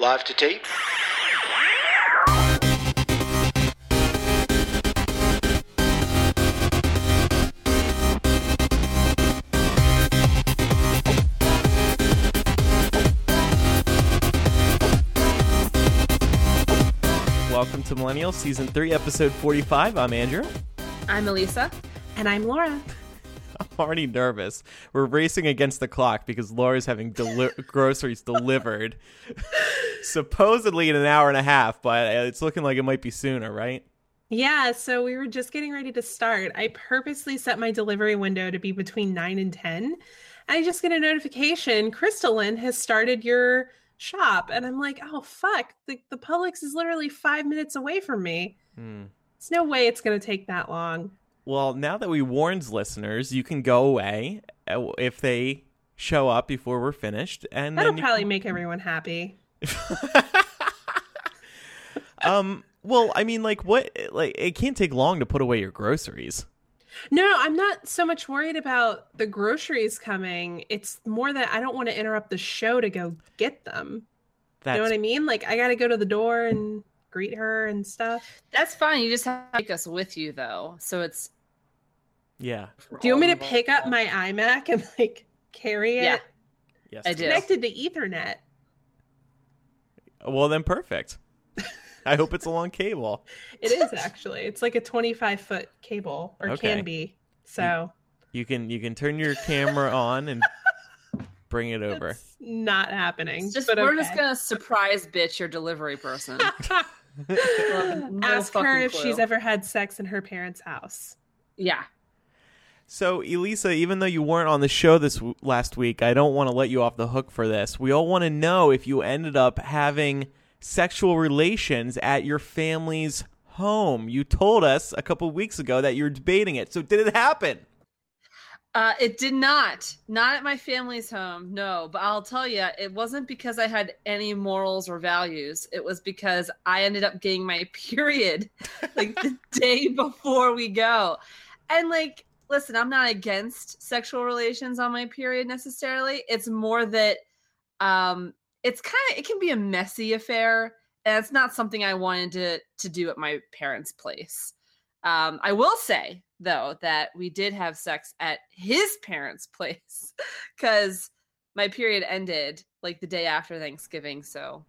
Live to tape. Welcome to Millennial Season 3, Episode 45. I'm Andrew. I'm Elisa. And I'm Laura. I'm already nervous. We're racing against the clock because Laura's having deli- groceries delivered supposedly in an hour and a half, but it's looking like it might be sooner, right? Yeah, so we were just getting ready to start. I purposely set my delivery window to be between 9 and 10. And I just get a notification Crystalline has started your shop. And I'm like, oh, fuck. The, the Publix is literally five minutes away from me. Hmm. There's no way it's going to take that long. Well, now that we warned listeners, you can go away uh, if they show up before we're finished, and That'll then you probably make everyone happy. um. Well, I mean, like, what? Like, it can't take long to put away your groceries. No, I'm not so much worried about the groceries coming. It's more that I don't want to interrupt the show to go get them. That's you know what I mean? Like, I got to go to the door and greet her and stuff. That's fine. You just have to take us with you, though. So it's. Yeah. Do you want me to pick up my iMac and like carry it? Yeah. Yes. I It's connected to Ethernet. Well, then perfect. I hope it's a long cable. It is actually. It's like a 25 foot cable, or Okay. can be. So You can you can turn your camera on and bring it over. it's not happening. It's just but we're okay. just gonna surprise bitch your delivery person. no ask her if clue. she's ever had sex in her parents' house. yeah. So, Elisa, even though you weren't on the show this w- last week, I don't want to let you off the hook for this. We all want to know if you ended up having sexual relations at your family's home. You told us a couple weeks ago that you were debating it. So, did it happen? Uh, it did not. Not at my family's home. No, but I'll tell you, it wasn't because I had any morals or values. It was because I ended up getting my period like the day before we go. And like, listen, I'm not against sexual relations on my period necessarily. It's more that um it's kind of it can be a messy affair and it's not something I wanted to to do at my parents' place. Um, I will say though that we did have sex at his parents' place because my period ended like the day after Thanksgiving, so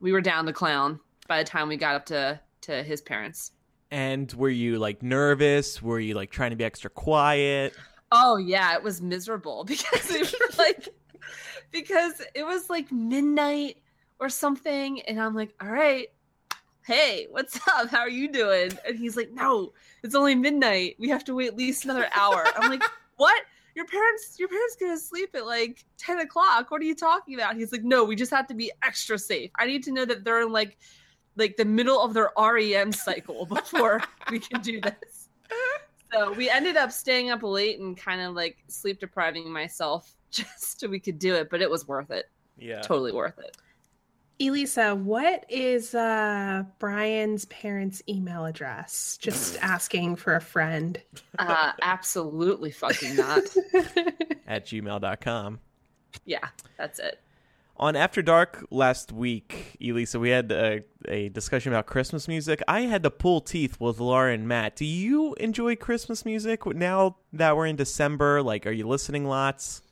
we were down the clown by the time we got up to to his parents. And were you like nervous? Were you like trying to be extra quiet? Oh yeah, it was miserable because we were like because it was like midnight or something, and I'm like, all right, hey, what's up? How are you doing? And he's like, no, it's only midnight. We have to wait at least another hour. I'm like, what? Your parents, your parents gonna sleep at like ten o'clock. What are you talking about? He's like, no, we just have to be extra safe. I need to know that they're in like, like the middle of their REM cycle before we can do this. So we ended up staying up late and kind of like sleep depriving myself just so we could do it, but it was worth it. Yeah. Totally worth it. Elisa, what is uh, Brian's parents' email address? Just asking for a friend. Uh, absolutely fucking not. At gmail.com. Yeah, that's it. On After Dark last week, Elisa, we had a, a discussion about Christmas music. I had to pull teeth with Laura and Matt. Do you enjoy Christmas music now that we're in December? Like, are you listening lots?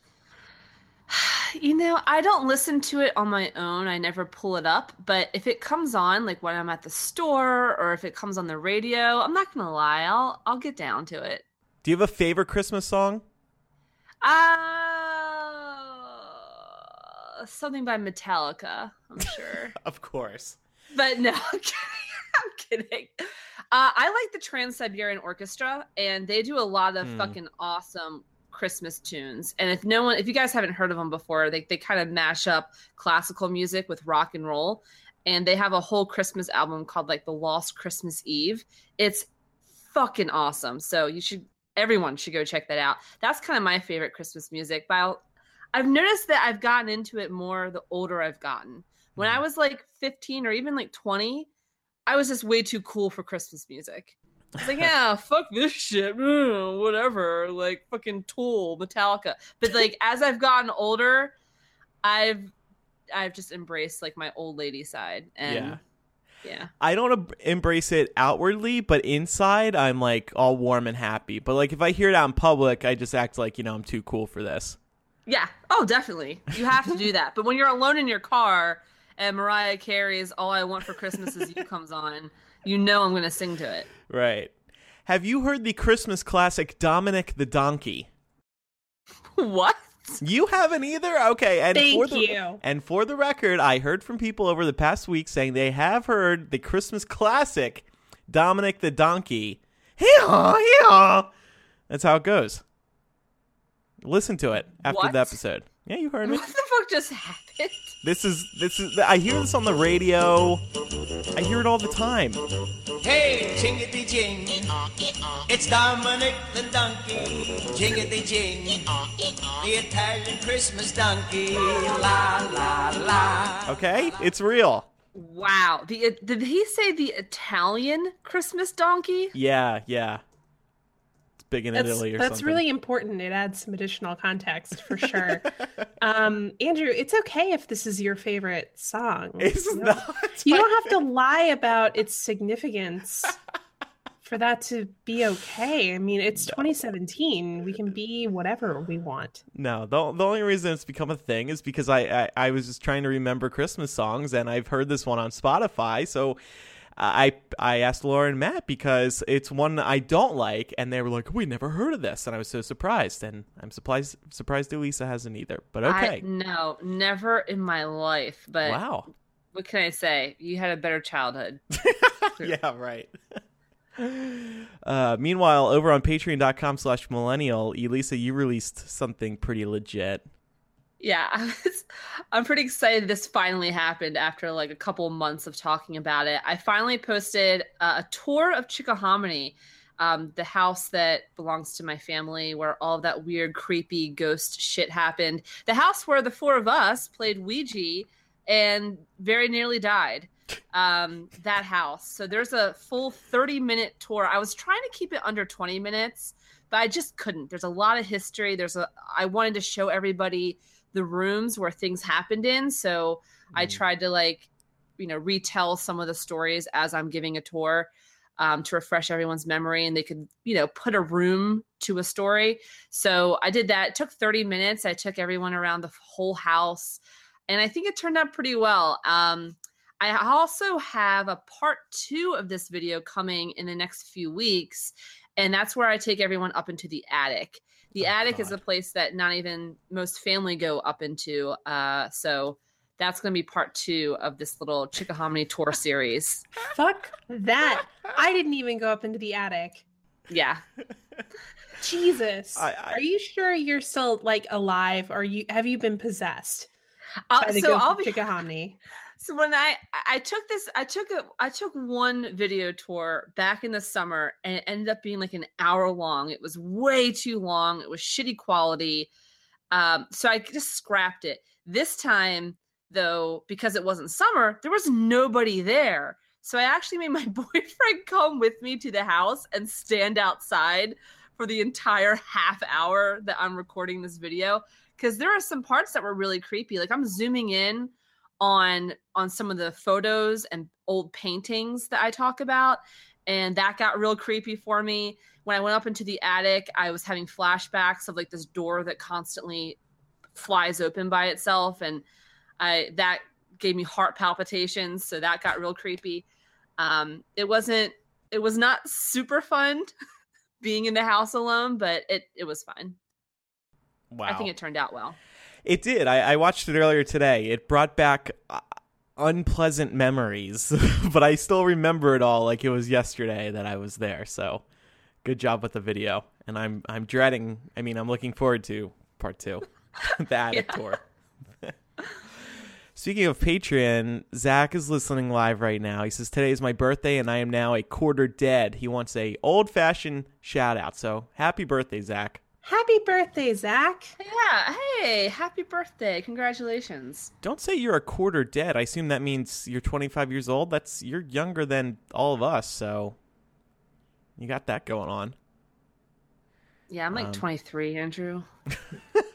You know, I don't listen to it on my own. I never pull it up, but if it comes on like when I'm at the store or if it comes on the radio, I'm not going to lie, I'll I'll get down to it. Do you have a favorite Christmas song? Uh something by Metallica, I'm sure. Of course. But no, I'm kidding. I'm kidding. Uh, I like the Trans Siberian Orchestra, and they do a lot of Hmm. fucking awesome Christmas tunes. And if no one, if you guys haven't heard of them before, they they kind of mash up classical music with rock and roll, and they have a whole Christmas album called like the Lost Christmas Eve. It's fucking awesome. So you should, everyone should go check that out. That's kind of my favorite Christmas music. But I'll, I've noticed that I've gotten into it more the older I've gotten. When I was like 15 or even like 20, I was just way too cool for Christmas music. I was like, yeah, fuck this shit, mm, whatever, like fucking Tool, Metallica. But like as I've gotten older, I've I've just embraced like my old lady side, and Yeah. yeah, I don't ab- embrace it outwardly, but inside I'm like all warm and happy. But like if I hear it out in public, I just act like, you know, I'm too cool for this. Yeah. Oh, definitely, you have to do that. But when you're alone in your car and Mariah Carey's "All I Want for Christmas Is You" comes on, you know I'm going to sing to it. Right. Have you heard the Christmas classic Dominic the Donkey? what? You haven't either? Okay. And Thank for the, you. And for the record, I heard from people over the past week saying they have heard the Christmas classic Dominic the Donkey. Hee-haw, hee-haw. That's how it goes. Listen to it after What? the episode. Yeah, you heard me. What the fuck just happened? This is this is I hear this on the radio. I hear it all the time. Hey, jingity jing. It's Dominic the donkey. Jingity jing. The Italian Christmas donkey. La la la. Okay? It's real. Wow. The did he say the Italian Christmas donkey? Yeah, yeah. Big in That's, Italy or that's something. really important. It adds some additional context for sure. um, Andrew, it's okay if this is your favorite song. It's You don't- You don't have to lie about its significance for that to be okay. I mean, it's 2017. We can be whatever we want. No, the, the only reason it's become a thing is because I, I, I was just trying to remember Christmas songs and I've heard this one on Spotify. So I I asked Laura and Matt because it's one I don't like, and they were like, "We never heard of this," and I was so surprised. And I'm surprised surprised Elisa hasn't either. But I, okay, no, never in my life. But wow, what can I say? You had a better childhood. yeah, right. Uh, meanwhile, over on patreon.com slash millennial, Elisa, you released something pretty legit. Yeah, I'm pretty excited this finally happened after like a couple months of talking about it. I finally posted a tour of Chickahominy, um, the house that belongs to my family, where all that weird, creepy ghost shit happened. The house where the four of us played Ouija and very nearly died. Um, that house. So there's a full 30 minute tour. I was trying to keep it under 20 minutes, but I just couldn't. There's a lot of history. There's a. I wanted to show everybody the rooms where things happened in. So I tried to like, you know, retell some of the stories as I'm giving a tour um, to refresh everyone's memory and they could, you know, put a room to a story. So I did that. It took 30 minutes. I took everyone around the whole house and I think it turned out pretty well. Um, I also have a part two of this video coming in the next few weeks. And that's where I take everyone up into the attic. The Oh, attic is a place that not even most family go up into. Uh, so that's going to be part two of this little Chickahominy tour series. Fuck that. I didn't even go up into the attic. Yeah. Jesus. I- I- Are you sure you're still like alive or you have you been possessed Uh, by the so ghost I'll of be Chickahominy? So when I I took this I took a I took one video tour back in the summer and it ended up being like an hour long. It was way too long. It was shitty quality. Um so I just scrapped it. This time though because it wasn't summer, there was nobody there. So I actually made my boyfriend come with me to the house and stand outside for the entire half hour that I'm recording this video because there are some parts that were really creepy. Like I'm zooming in on on some of the photos and old paintings that I talk about and that got real creepy for me. When I went up into the attic, I was having flashbacks of like this door that constantly flies open by itself and I that gave me heart palpitations, so that got real creepy. Um it wasn't it was not super fun being in the house alone, but it it was fun. Wow. I think it turned out well. It did. I, I watched it earlier today. It brought back uh, unpleasant memories, but I still remember it all like it was yesterday that I was there. So, good job with the video. And I'm I'm dreading. I mean, I'm looking forward to part two, the attic Yeah. tour. Speaking of Patreon, Zach is listening live right now. He says today is my birthday and I am now a quarter dead. He wants a old fashioned shout out. So happy birthday, Zach. Happy birthday, Zach. Yeah, hey, happy birthday. Congratulations. Don't say you're a quarter dead. I assume that means you're 25 years old. That's you're younger than all of us, so you got that going on. Yeah, I'm like Um, 23, Andrew.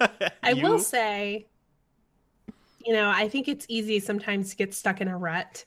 I You- will say you know, I think it's easy sometimes to get stuck in a rut,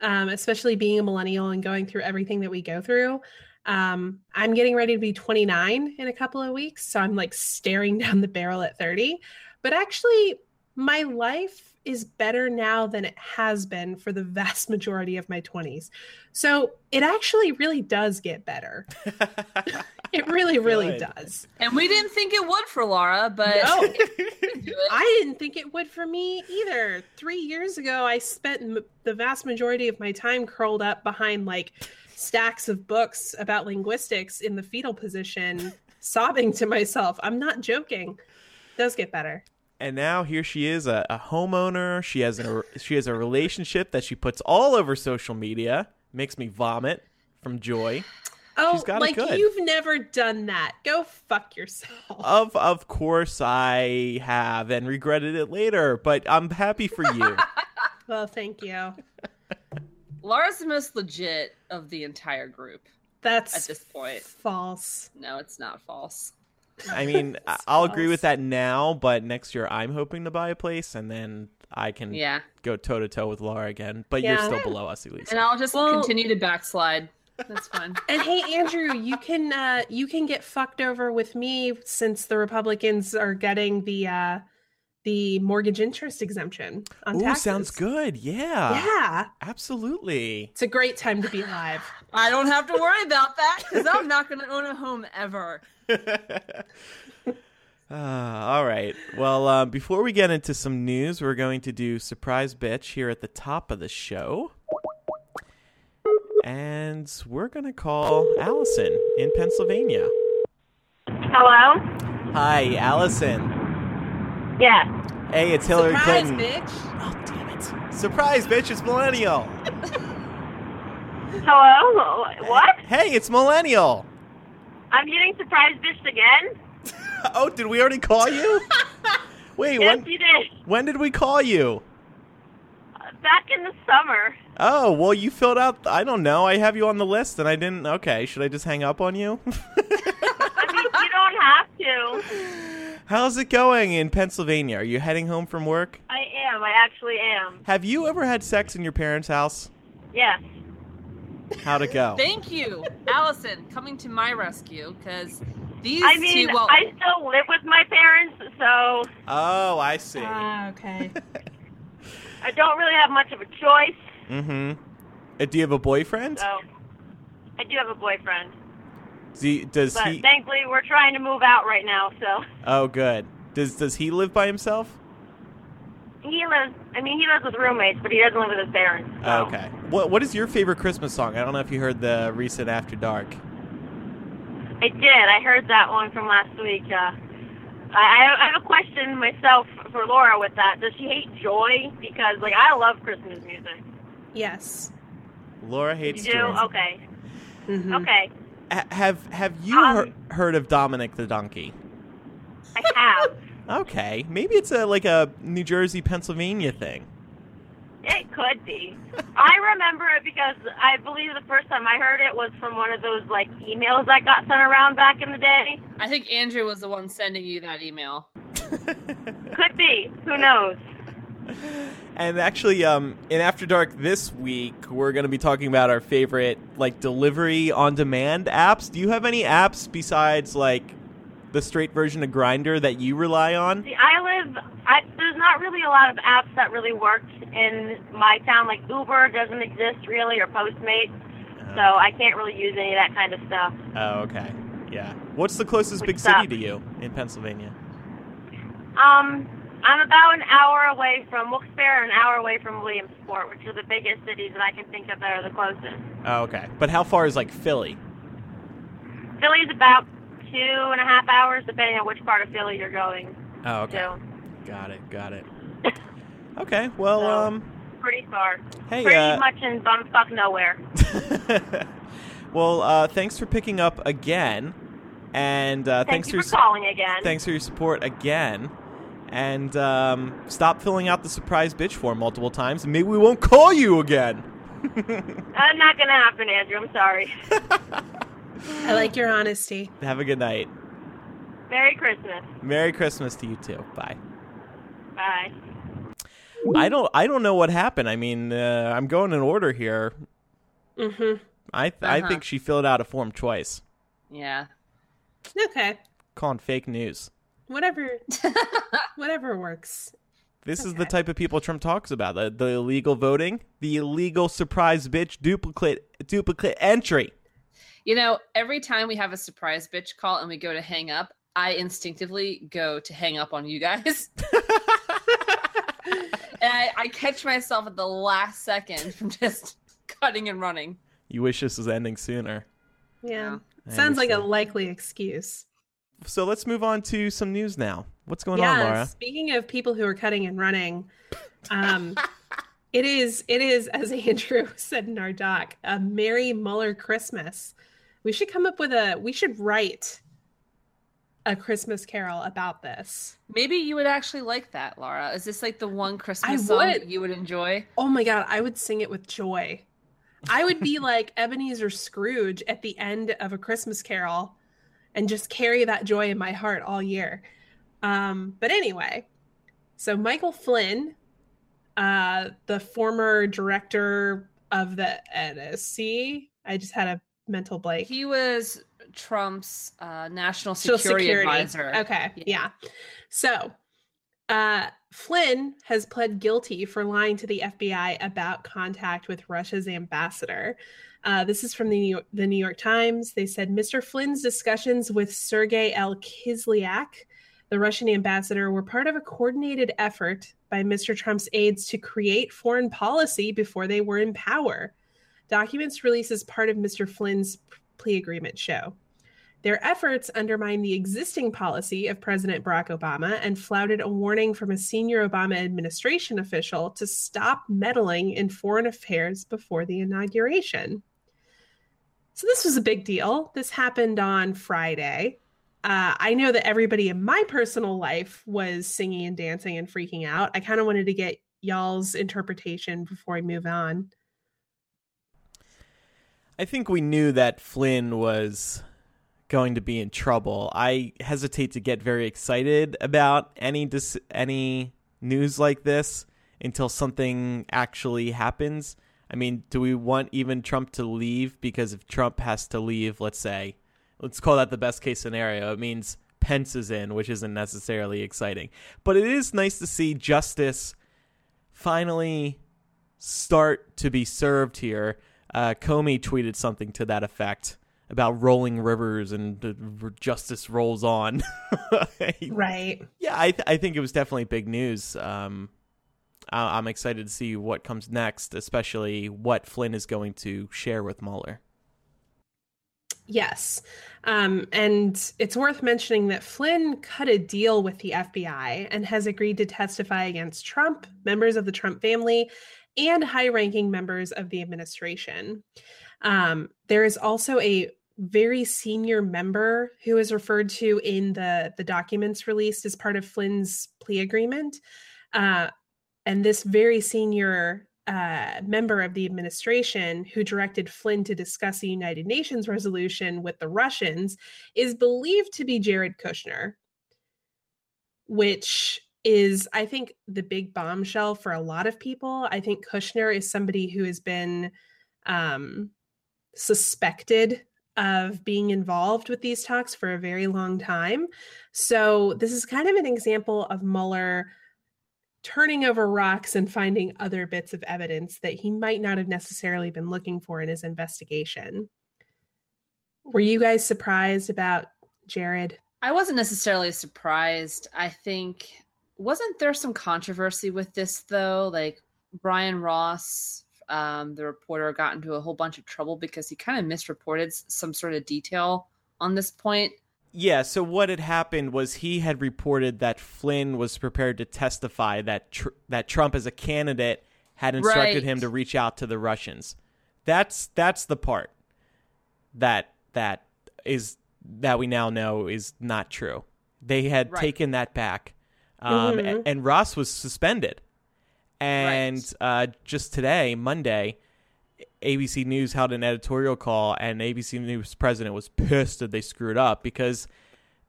um, especially being a millennial and going through everything that we go through. Um, I'm getting ready to be 29 in a couple of weeks, so I'm like staring down the barrel at 30. But actually, my life is better now than it has been for the vast majority of my 20s. So it actually really does get better. it really, really Good. does. And we didn't think it would for Laura, but No. I didn't think it would for me either. Three years ago, I spent m- the vast majority of my time curled up behind like stacks of books about linguistics in the fetal position, sobbing to myself. I'm not joking. Does get better. and now here she is, a, a homeowner. She has a she has a relationship that she puts all over social media. Makes me vomit from joy. Oh, She's got it like you've never done that. Go fuck yourself. Of of course I have and regretted it later, but I'm happy for you. Well, thank you. Laura's the most legit of the entire group That's at this point. false. No, it's not false. I mean, I- It's I'll agree with that now, but next year I'm hoping to buy a place and then I can Yeah. go toe to toe with Laura again. But you're still below us, Elisa. And I'll just Well- continue to backslide. That's fine. And hey, Andrew, you can uh, you can get fucked over with me since the Republicans are getting the uh, the mortgage interest exemption on Ooh, taxes. sounds good. Yeah. Yeah, Absolutely. it's a great time to be alive. I don't have to worry about that because I'm not going to own a home ever. Uh, all right. Well, uh, before we get into some news, we're going to do surprise bitch here at the top of the show, and we're going to call Allison in Pennsylvania. Hello? Hi, Allison. Yes. Hey, it's Hillary Surprise, Clinton. bitch! Oh, damn it! Surprise, bitch! It's Millennial. Hello? What? Hey, it's Millennial. I'm getting surprise bitched again? Oh, did we already call you? Wait, Yes, when you did. when did we call you? Uh, Back in the summer. Oh, well, you filled out. I don't know. I have you on the list, and I didn't. Okay, should I just hang up on you? I mean, you don't have to. How's it going in Pennsylvania? Are you heading home from work? I am. I actually am. Have you ever had sex in your parents' house? Yes. How'd it go? Thank you, Allison, coming to my rescue because these I mean, two. Well, I still live with my parents, so Oh, I see. Ah, okay. I don't really have much of a choice. mm-hmm. Uh, do you have a boyfriend? So I do have a boyfriend, Do does but he? thankfully we're trying to move out right now. So Oh, good. Does does he live by himself? he lives. I mean, he lives with roommates, but he doesn't live with his parents. So. Oh, okay. What What is your favorite Christmas song? I don't know if you heard the recent After Dark. I did. I heard that one from last week. Uh, I, I have a question myself for Laura with that. Does she hate joy? Because like I love Christmas music. Yes. Laura hates You do? joy. Okay. Mhm. Okay. Ha- have Have you Um, heard, heard of Dominic the Donkey? I have. Okay, maybe it's a like a New Jersey Pennsylvania thing. it could be. I remember it because I believe the first time I heard it was from one of those like emails that got sent around back in the day. I think Andrew was the one sending you that email. Could be. Who knows? And actually, um, in After Dark this week, we're going to be talking about our favorite like delivery on demand apps. Do you have any apps besides like the straight version of Grindr that you rely on? See, I live. I, there's not really a lot of apps that really work in my town. Like Uber doesn't exist really, or Postmates. So I can't really use any of that kind of stuff. Oh, okay. Yeah. What's the closest Which big city to you in Pennsylvania? Um, I'm about an hour away from Wilkes-Barre, and an hour away from Williamsport, which are the biggest cities that I can think of that are the closest. Oh, okay. But how far is like Philly? Philly's about two and a half hours, depending on which part of Philly you're going Oh, okay. to. Got it. Got it. Okay. Well, So- um, Pretty far. hey, Pretty uh, much in bumfuck nowhere. well, uh, thanks for picking up again, and uh, Thank thanks you for for calling again. thanks for your support again. And um, stop filling out the surprise bitch form multiple times, and maybe we won't call you again. Uh, not gonna happen, Andrew. I'm sorry. I like your honesty. Have a good night. Merry Christmas. Merry Christmas to you too. Bye. Bye. I don't I don't know what happened. I mean, uh, I'm going in order here. Mm-hmm. I th- I Uh-huh. think she filled out a form twice. Yeah. Okay. Calling fake news. Whatever. whatever works. This is the type of people Trump talks about. The, the illegal voting, the illegal surprise bitch duplicate duplicate entry. You know, every time we have a surprise bitch call and we go to hang up, I instinctively go to hang up on you guys. and I, I catch myself at the last second from just cutting and running. You wish this was ending sooner. Yeah. I Sounds like a likely excuse. So let's move on to some news now. What's going yeah. on, Laura? Speaking of people who are cutting and running, um, it is it is as Andrew said in our doc, a Merry Mueller Christmas. We should come up with a. We should write a Christmas carol about this. Maybe you would actually like that, Laura. Is this like the one Christmas I song would. that you would enjoy? Oh my god, I would sing it with joy. I would be like Ebenezer Scrooge at the end of a Christmas carol and just carry that joy in my heart all year. Um, but anyway, so Michael Flynn, uh, the former director of the NSC, I just had a mental blank. He was Trump's uh, national Social security, advisor. Okay, Yeah. yeah. So, uh, Flynn has pled guilty for lying to the FBI about contact with Russia's ambassador. Uh, this is from the New, York, the New York Times. They said Mr. Flynn's discussions with Sergei L. Kislyak, the Russian ambassador, were part of a coordinated effort by Mr. Trump's aides to create foreign policy before they were in power. Documents released as part of Mr. Flynn's plea agreement show. Their efforts undermined the existing policy of President Barack Obama and flouted a warning from a senior Obama administration official to stop meddling in foreign affairs before the inauguration. So, this was a big deal. This happened on Friday. Uh, I know that everybody in my personal life was singing and dancing and freaking out. I kind of wanted to get y'all's interpretation before I move on. I think we knew that Flynn was going to be in trouble. I hesitate to get very excited about any dis- any news like this until something actually happens. I mean, do we want even Trump to leave? Because if Trump has to leave, let's say, let's call that the best case scenario, it means Pence is in, which isn't necessarily exciting. But it is nice to see justice finally start to be served here. Uh, Comey tweeted something to that effect about rolling rivers and justice rolls on. Right. yeah, I, th- I think it was definitely big news. Um, I'm excited to see what comes next, especially what Flynn is going to share with Mueller. Yes. Um, and it's worth mentioning that Flynn cut a deal with the FBI and has agreed to testify against Trump, members of the Trump family, and high ranking members of the administration. Um, there is also a very senior member who is referred to in the, the documents released as part of Flynn's plea agreement. Uh, and this very senior uh, member of the administration who directed Flynn to discuss a United Nations resolution with the Russians is believed to be Jared Kushner, which is, I think, the big bombshell for a lot of people. I think Kushner is somebody who has been um, suspected of being involved with these talks for a very long time. So, this is kind of an example of Mueller turning over rocks and finding other bits of evidence that he might not have necessarily been looking for in his investigation. Were you guys surprised about Jared? I wasn't necessarily surprised. I think wasn't there some controversy with this though? Like Brian Ross, um, the reporter, got into a whole bunch of trouble because he kind of misreported some sort of detail on this point. Yeah, so what had happened was he had reported that Flynn was prepared to testify that tr- that Trump as a candidate had instructed Right. him to reach out to the Russians. That's that's the part that that is that we now know is not true. They had Right. taken that back, um, Mhm. a- and Ross was suspended. And uh, just today, Monday, ABC News held an editorial call, and ABC News president was pissed that they screwed up because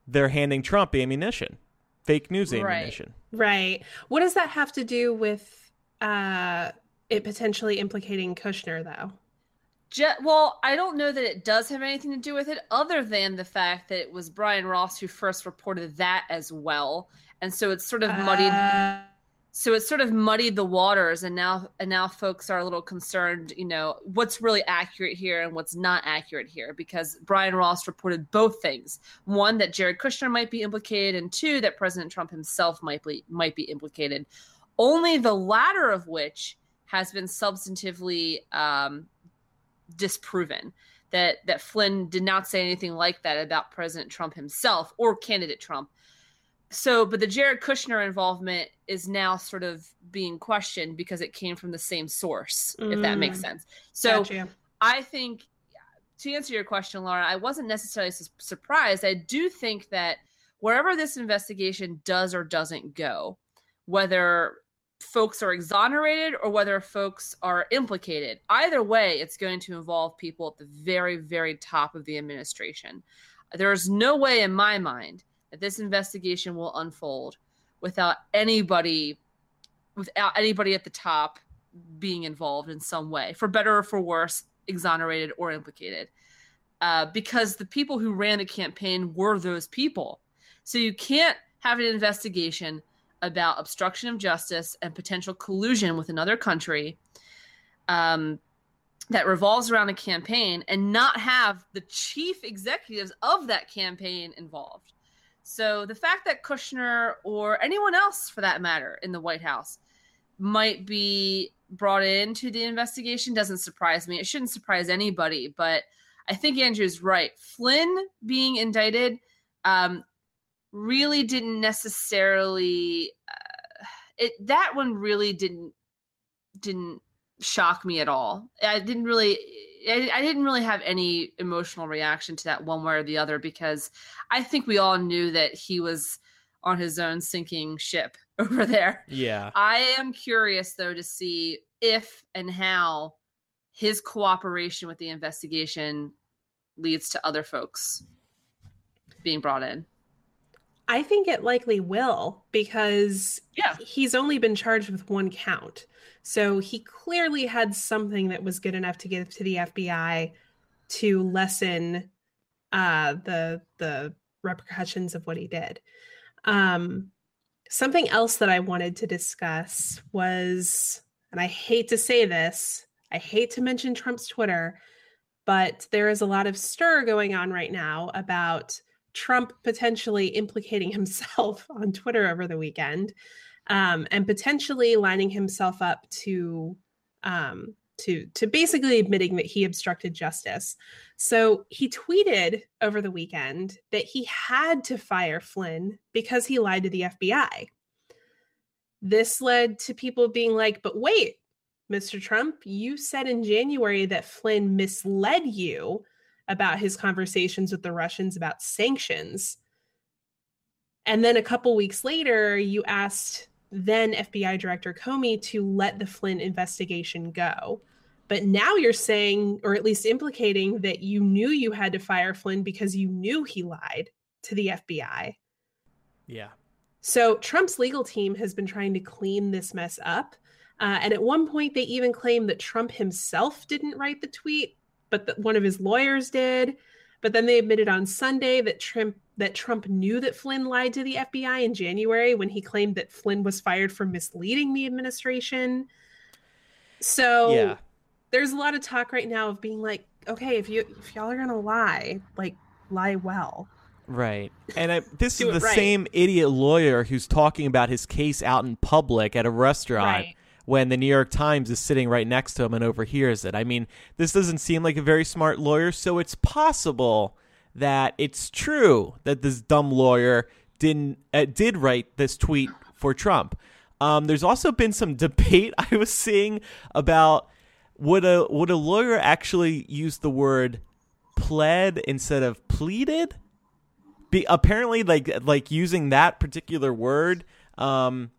they're handing Trump ammunition, fake news Right. ammunition. Right. What does that have to do with uh, it potentially implicating Kushner, though? Je- well, I don't know that it does have anything to do with it, other than the fact that it was Brian Ross who first reported that as well, and so it's sort of muddied. Uh, so it's sort of muddied the waters, and now and now folks are a little concerned. You know what's really accurate here and what's not accurate here, because Brian Ross reported both things: one that Jared Kushner might be implicated, and two that President Trump himself might be might be implicated. Only the latter of which has been substantively um, disproven that that Flynn did not say anything like that about President Trump himself or candidate Trump. So, but the Jared Kushner involvement is now sort of being questioned because it came from the same source, if that makes Mm. sense. So, gotcha. I think to answer your question, Laura, I wasn't necessarily su- surprised. I do think that wherever this investigation does or doesn't go, whether folks are exonerated or whether folks are implicated, either way, it's going to involve people at the very, very top of the administration. There is no way in my mind that this investigation will unfold without anybody without anybody at the top being involved in some way, for better or for worse, exonerated or implicated. Uh, because the people who ran the campaign were those people. So you can't have an investigation about obstruction of justice and potential collusion with another country um, that revolves around a campaign and not have the chief executives of that campaign involved. So the fact that Kushner or anyone else for that matter in the White House might be brought into the investigation doesn't surprise me. It shouldn't surprise anybody, but I think Andrew's right. Flynn being indicted um, really didn't necessarily uh, it that one really didn't didn't shock me at all. I didn't really I, I didn't really have any emotional reaction to that one way or the other because I think we all knew that he was on his own sinking ship over there. Yeah. I am curious though to see if and how his cooperation with the investigation leads to other folks being brought in. I think it likely will because Yeah. he's only been charged with one count. So he clearly had something that was good enough to give to the FBI to lessen uh, the the repercussions of what he did. Um, something else that I wanted to discuss was, and I hate to say this, I hate to mention Trump's Twitter, but there is a lot of stir going on right now about Trump potentially implicating himself on Twitter over the weekend, um, and potentially lining himself up to um, to to basically admitting that he obstructed justice. So he tweeted over the weekend that he had to fire Flynn because he lied to the FBI. This led to people being like, "But wait, Mr. Trump, you said in January that Flynn misled you." About his conversations with the Russians about sanctions. And then a couple weeks later, you asked then FBI Director Comey to let the Flynn investigation go. But now you're saying, or at least implicating, that you knew you had to fire Flynn because you knew he lied to the FBI. Yeah. So Trump's legal team has been trying to clean this mess up. Uh, and at one point, they even claimed that Trump himself didn't write the tweet, but that one of his lawyers did. But then they admitted on Sunday that Trump that Trump knew that Flynn lied to the FBI in January when he claimed that Flynn was fired for misleading the administration. So Yeah. there's a lot of talk right now of being like, okay, if you if y'all are gonna lie, like lie well. Right. And I, this is the right. same idiot lawyer who's talking about his case out in public at a restaurant Right. When the New York Times is sitting right next to him and overhears it. I mean, this doesn't seem like a very smart lawyer, so it's possible that it's true that this dumb lawyer didn't uh, did write this tweet for Trump. Um, there's also been some debate I was seeing about would a would a lawyer actually use the word pled instead of pleaded? Be, apparently, like like using that particular word, um,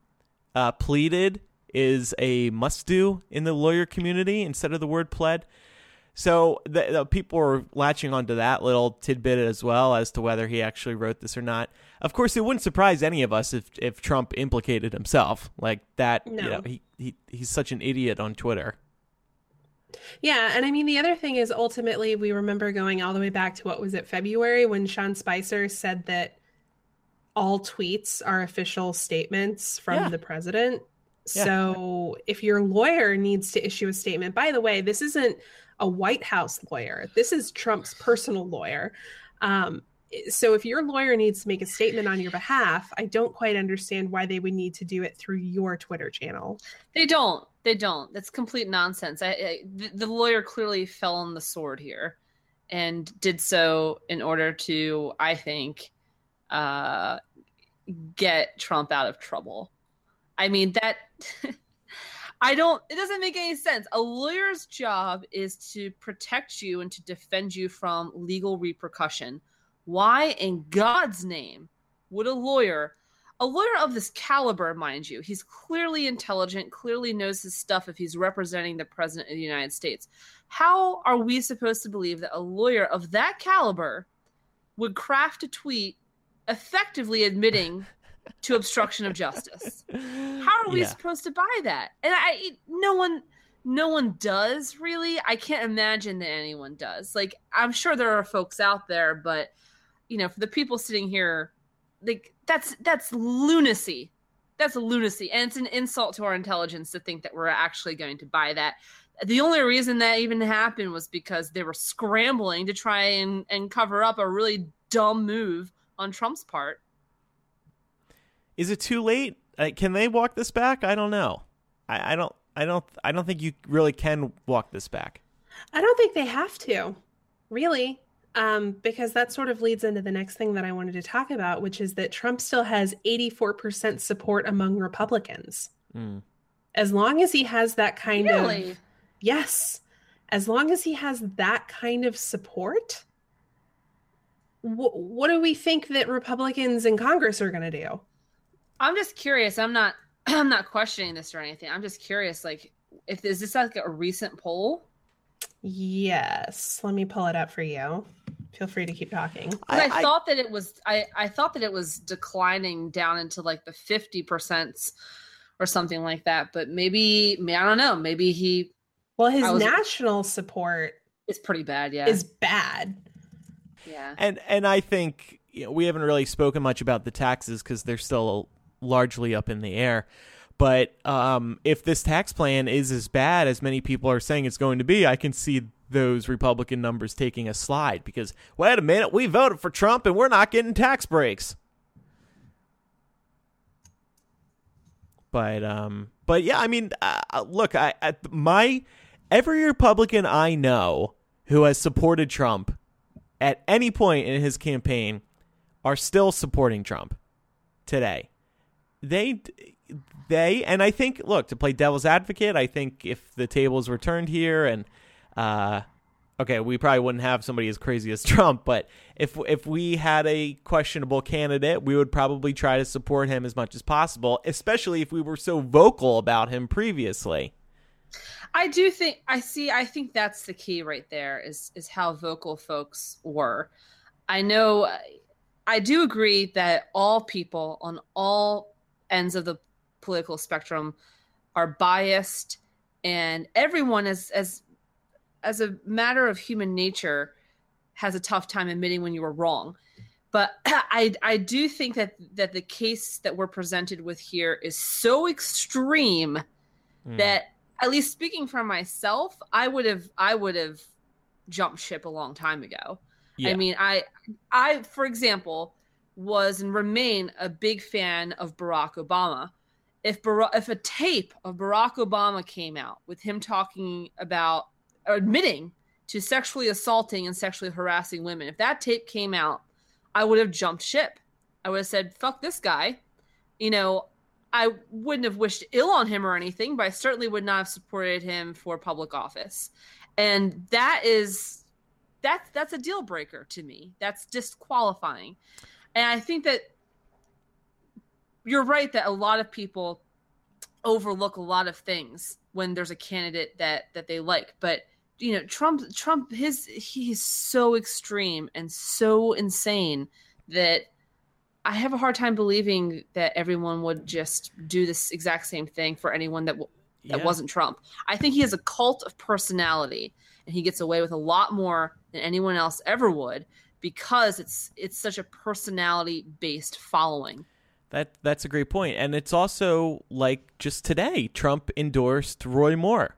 uh, pleaded is a must do in the lawyer community instead of the word pled. So the, the people were latching onto that little tidbit as well as to whether he actually wrote this or not. Of course, it wouldn't surprise any of us if if Trump implicated himself like that. No. You know, he, he he's such an idiot on Twitter. Yeah, and I mean the other thing is ultimately we remember going all the way back to what was it February when Sean Spicer said that all tweets are official statements from Yeah. the president. Yeah. So if your lawyer needs to issue a statement, by the way, this isn't a White House lawyer. This is Trump's personal lawyer. Um, so if your lawyer needs to make a statement on your behalf, I don't quite understand why they would need to do it through your Twitter channel. They don't. They don't. That's complete nonsense. I, I, the, the lawyer clearly fell on the sword here, and did so in order to, I think, uh, get Trump out of trouble. I mean that. I don't. It doesn't make any sense. A lawyer's job is to protect you and to defend you from legal repercussion. Why, in God's name, would a lawyer a lawyer of this caliber, mind you, he's clearly intelligent, clearly knows his stuff if he's representing the president of the United States. How are we supposed to believe that a lawyer of that caliber would craft a tweet effectively admitting to obstruction of justice? How are we Yeah. supposed to buy that? And I no one no one does really. I can't imagine that anyone does. Like I'm sure there are folks out there, but you know, for the people sitting here like that's that's lunacy that's lunacy and it's an insult to our intelligence to think that we're actually going to buy that the only reason that even happened was because they were scrambling to try and, and cover up a really dumb move on trump's part Is it too late? Uh, can they walk this back? I don't know. I, I don't. I don't. I don't think you really can walk this back. I don't think they have to, really, um, because that sort of leads into the next thing that I wanted to talk about, which is that Trump still has 84% support among Republicans. Mm. As long as he has that kind really of. Yes. As long as he has that kind of support, wh- what do we think that Republicans in Congress are going to do? I'm just curious i'm not i'm not questioning this or anything i'm just curious like if is this like a recent poll Yes. Let me pull it up for you. Feel free to keep talking. I, thought that it was I, I thought that it was declining down into like the 50% or something like that but maybe may- i don't know maybe he Well, his was- national support is pretty bad yeah is bad. yeah And and I think you know, we haven't really spoken much about the taxes because they're still largely up in the air. But um, if this tax plan is as bad as many people are saying it's going to be, I can see those Republican numbers taking a slide because wait a minute, we voted for Trump and we're not getting tax breaks. But um, but yeah, I mean, uh, look, I, I my every Republican I know who has supported Trump at any point in his campaign are still supporting Trump today. They they and I think look to play devil's advocate, I think if the tables were turned here and uh okay, we probably wouldn't have somebody as crazy as Trump, but if if we had a questionable candidate, we would probably try to support him as much as possible, especially if we were so vocal about him previously. i do think i see i think that's the key right there is is how vocal folks were i know i do agree that all people on all ends of the political spectrum are biased and everyone as as as a matter of human nature has a tough time admitting when you were wrong but i i do think that that the case that we're presented with here is so extreme Hmm. that at least speaking for myself i would have i would have jumped ship a long time ago Yeah. i mean i i for example was and remain a big fan of barack obama if Barack, if a tape of barack obama came out with him talking about or admitting to sexually assaulting and sexually harassing women if that tape came out i would have jumped ship i would have said fuck this guy you know I wouldn't have wished ill on him or anything, but I certainly would not have supported him for public office. And that is that's that's a deal breaker to me. That's disqualifying. And I think that you're right that a lot of people overlook a lot of things when there's a candidate that that they like, but you know, Trump Trump his he's so extreme and so insane that I have a hard time believing that everyone would just do this exact same thing for anyone that w- that Yeah. wasn't Trump. I think he has a cult of personality and he gets away with a lot more than anyone else ever would because it's it's such a personality based following. That that's a great point, and it's also like just today, Trump endorsed Roy Moore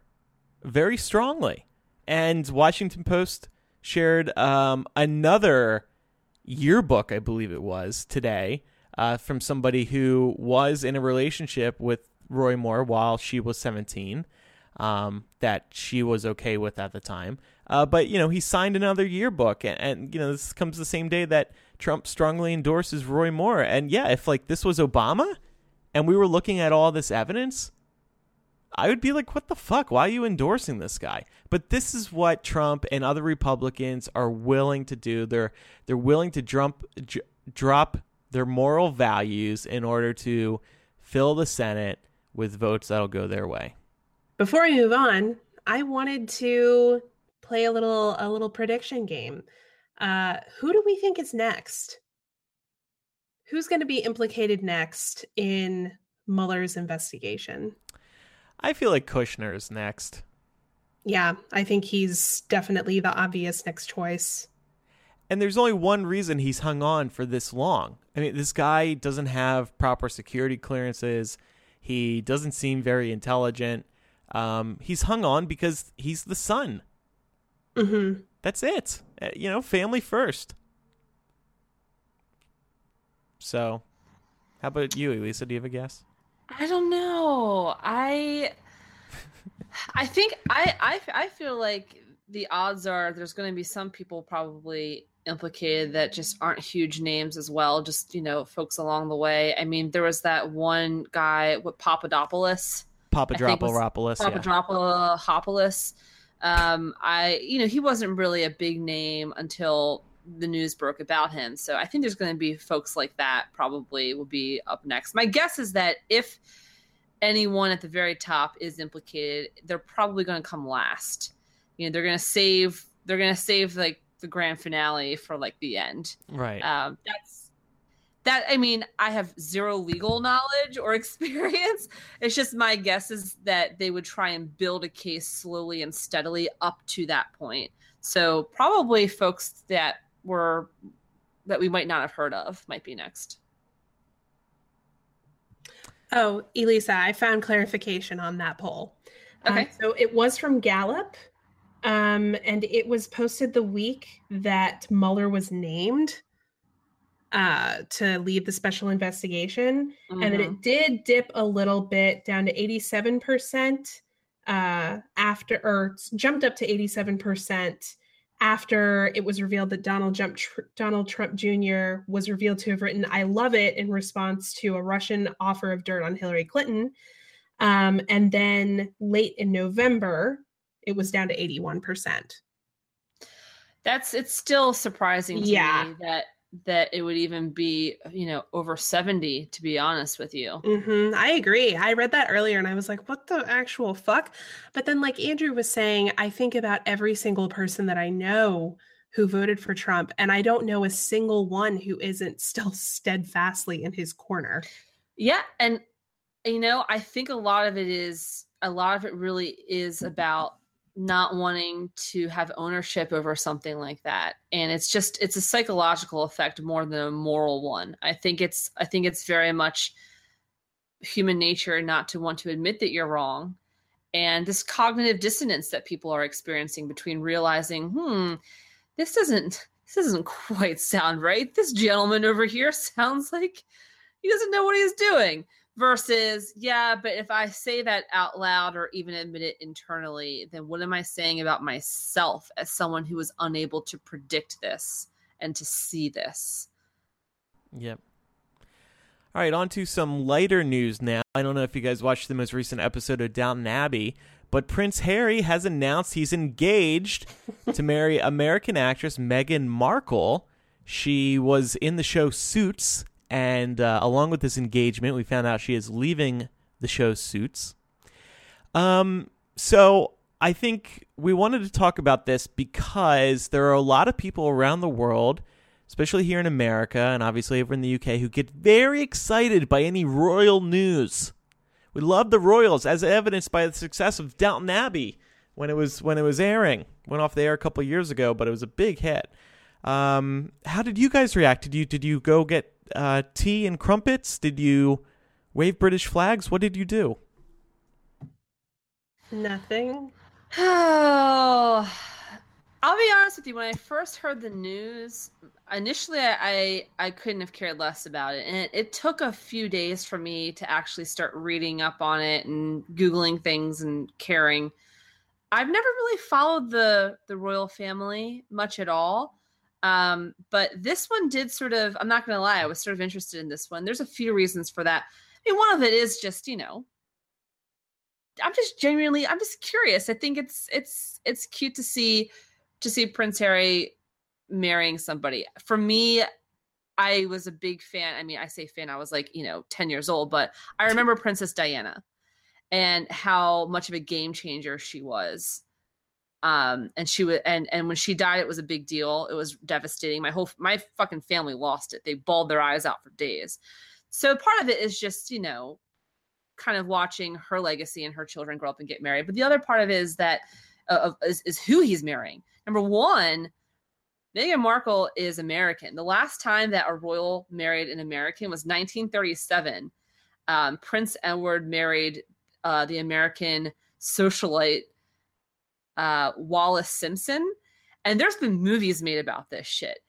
very strongly, and Washington Post shared um, another yearbook, I believe it was today, uh, from somebody who was in a relationship with Roy Moore while she was seventeen, um, that she was okay with at the time. Uh, but you know, he signed another yearbook, and, and you know, this comes the same day that Trump strongly endorses Roy Moore. And yeah, if like this was Obama, and we were looking at all this evidence, I would be like, what the fuck? Why are you endorsing this guy? But this is what Trump and other Republicans are willing to do. They're they're willing to drop j- drop their moral values in order to fill the Senate with votes that'll go their way. Before we move on, I wanted to play a little a little prediction game. Uh, who do we think is next? Who's going to be implicated next in Mueller's investigation? I feel like Kushner is next. Yeah, I think he's definitely the obvious next choice. And there's only one reason he's hung on for this long. I mean, this guy doesn't have proper security clearances. He doesn't seem very intelligent. Um, he's hung on because he's the son. hmm That's it. Uh, You know, family first. So, how about you, Elisa? Do you have a guess? I don't know. I I think I I I feel like the odds are there's going to be some people probably implicated that just aren't huge names as well, just you know, folks along the way. I mean, there was that one guy with Papadopoulos. Was Papadopoulos. yeah. Papadopoulos. Um, I, you know, he wasn't really a big name until the news broke about him. So I think there's going to be folks like that probably will be up next. My guess is that if anyone at the very top is implicated, they're probably going to come last. You know, they're going to save, they're going to save like the grand finale for like the end. Right. Um, that's that. I mean, I have zero legal knowledge or experience. It's just my guess is that they would try and build a case slowly and steadily up to that point. So probably folks that were that we might not have heard of might be next. Oh, Elisa, I found clarification on that poll. Um, Okay. so it was from Gallup, um, and it was posted the week that Mueller was named uh, to lead the special investigation, and then Mhm. it did dip a little bit down to eighty-seven percent uh, after, or jumped up to eighty-seven percent after it was revealed that Donald Trump, Donald Trump Jr. was revealed to have written "I love it" in response to a Russian offer of dirt on Hillary Clinton. Um, and then late in November, it was down to eighty-one percent. That's it's still surprising to Yeah. me that that it would even be you know over 70 to be honest with you hmm I agree. I read that earlier and I was like, what the actual fuck? But then, like Andrew was saying, I think about every single person that I know who voted for Trump, and I don't know a single one who isn't still steadfastly in his corner. Yeah, and you know, I think a lot of it is a lot of it really is about not wanting to have ownership over something like that. And it's just it's a psychological effect more than a moral one. I think it's I think it's very much human nature not to want to admit that you're wrong. And this cognitive dissonance that people are experiencing between realizing, hmm, this doesn't this doesn't quite sound right. This gentleman over here sounds like he doesn't know what he's doing versus yeah but if i say that out loud or even admit it internally then what am i saying about myself as someone who is unable to predict this and to see this Yep. All right, on to some lighter news now. I don't know if you guys watched the most recent episode of Downton Abbey, but Prince Harry has announced he's engaged to marry American actress Meghan Markle. She was in the show Suits, and uh, along with this engagement, we found out she is leaving the show Suits. Um, so I think we wanted to talk about this because there are a lot of people around the world, especially here in America and obviously over in the UK, who get very excited by any royal news. We love the Royals, as evidenced by the success of Downton Abbey when it was when it was airing. Went off the air a couple years ago, but it was a big hit. Um, how did you guys react? Did you did you go get uh, tea and crumpets? Did you wave British flags? What did you do? Nothing. Oh, I'll be honest with you. When I first heard the news, initially I I, I couldn't have cared less about it, and it, it took a few days for me to actually start reading up on it and googling things and caring. I've never really followed the the royal family much at all. Um, but this one did sort of, I'm not going to lie, I was sort of interested in this one. There's a few reasons for that. I mean, one of it is just, you know, I'm just genuinely, I'm just curious. I think it's, it's, it's cute to see, to see Prince Harry marrying somebody. For me, I was a big fan. I mean, I say fan, I was like, you know, 10 years old, but I remember Princess Diana and how much of a game changer she was um and she was and and when she died it was a big deal. It was devastating. My whole my fucking family lost it. They bawled their eyes out for days. So part of it is just you know kind of watching her legacy and her children grow up and get married. But the other part of it is that uh, is, is who he's marrying. Number one Meghan Markle is American. The last time that a royal married an American was 1937. Um, Prince Edward married uh, the American socialite uh, Wallis Simpson, and there's been movies made about this shit.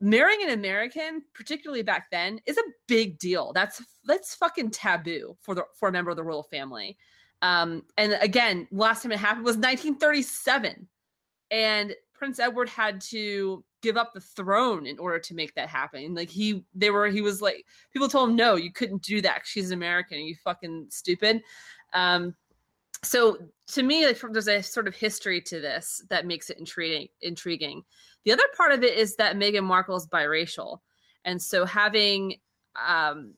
Marrying an American, particularly back then, is a big deal. That's that's fucking taboo for the for a member of the royal family. Um, and again, last time it happened was 1937, and Prince Edward had to give up the throne in order to make that happen. Like he, they were, he was like, people told him, no, you couldn't do that. She's an American. Are you fucking stupid? Um, so to me like there's a sort of history to this that makes it intriguing intriguing the other part of it is that meghan markle is biracial and so having um,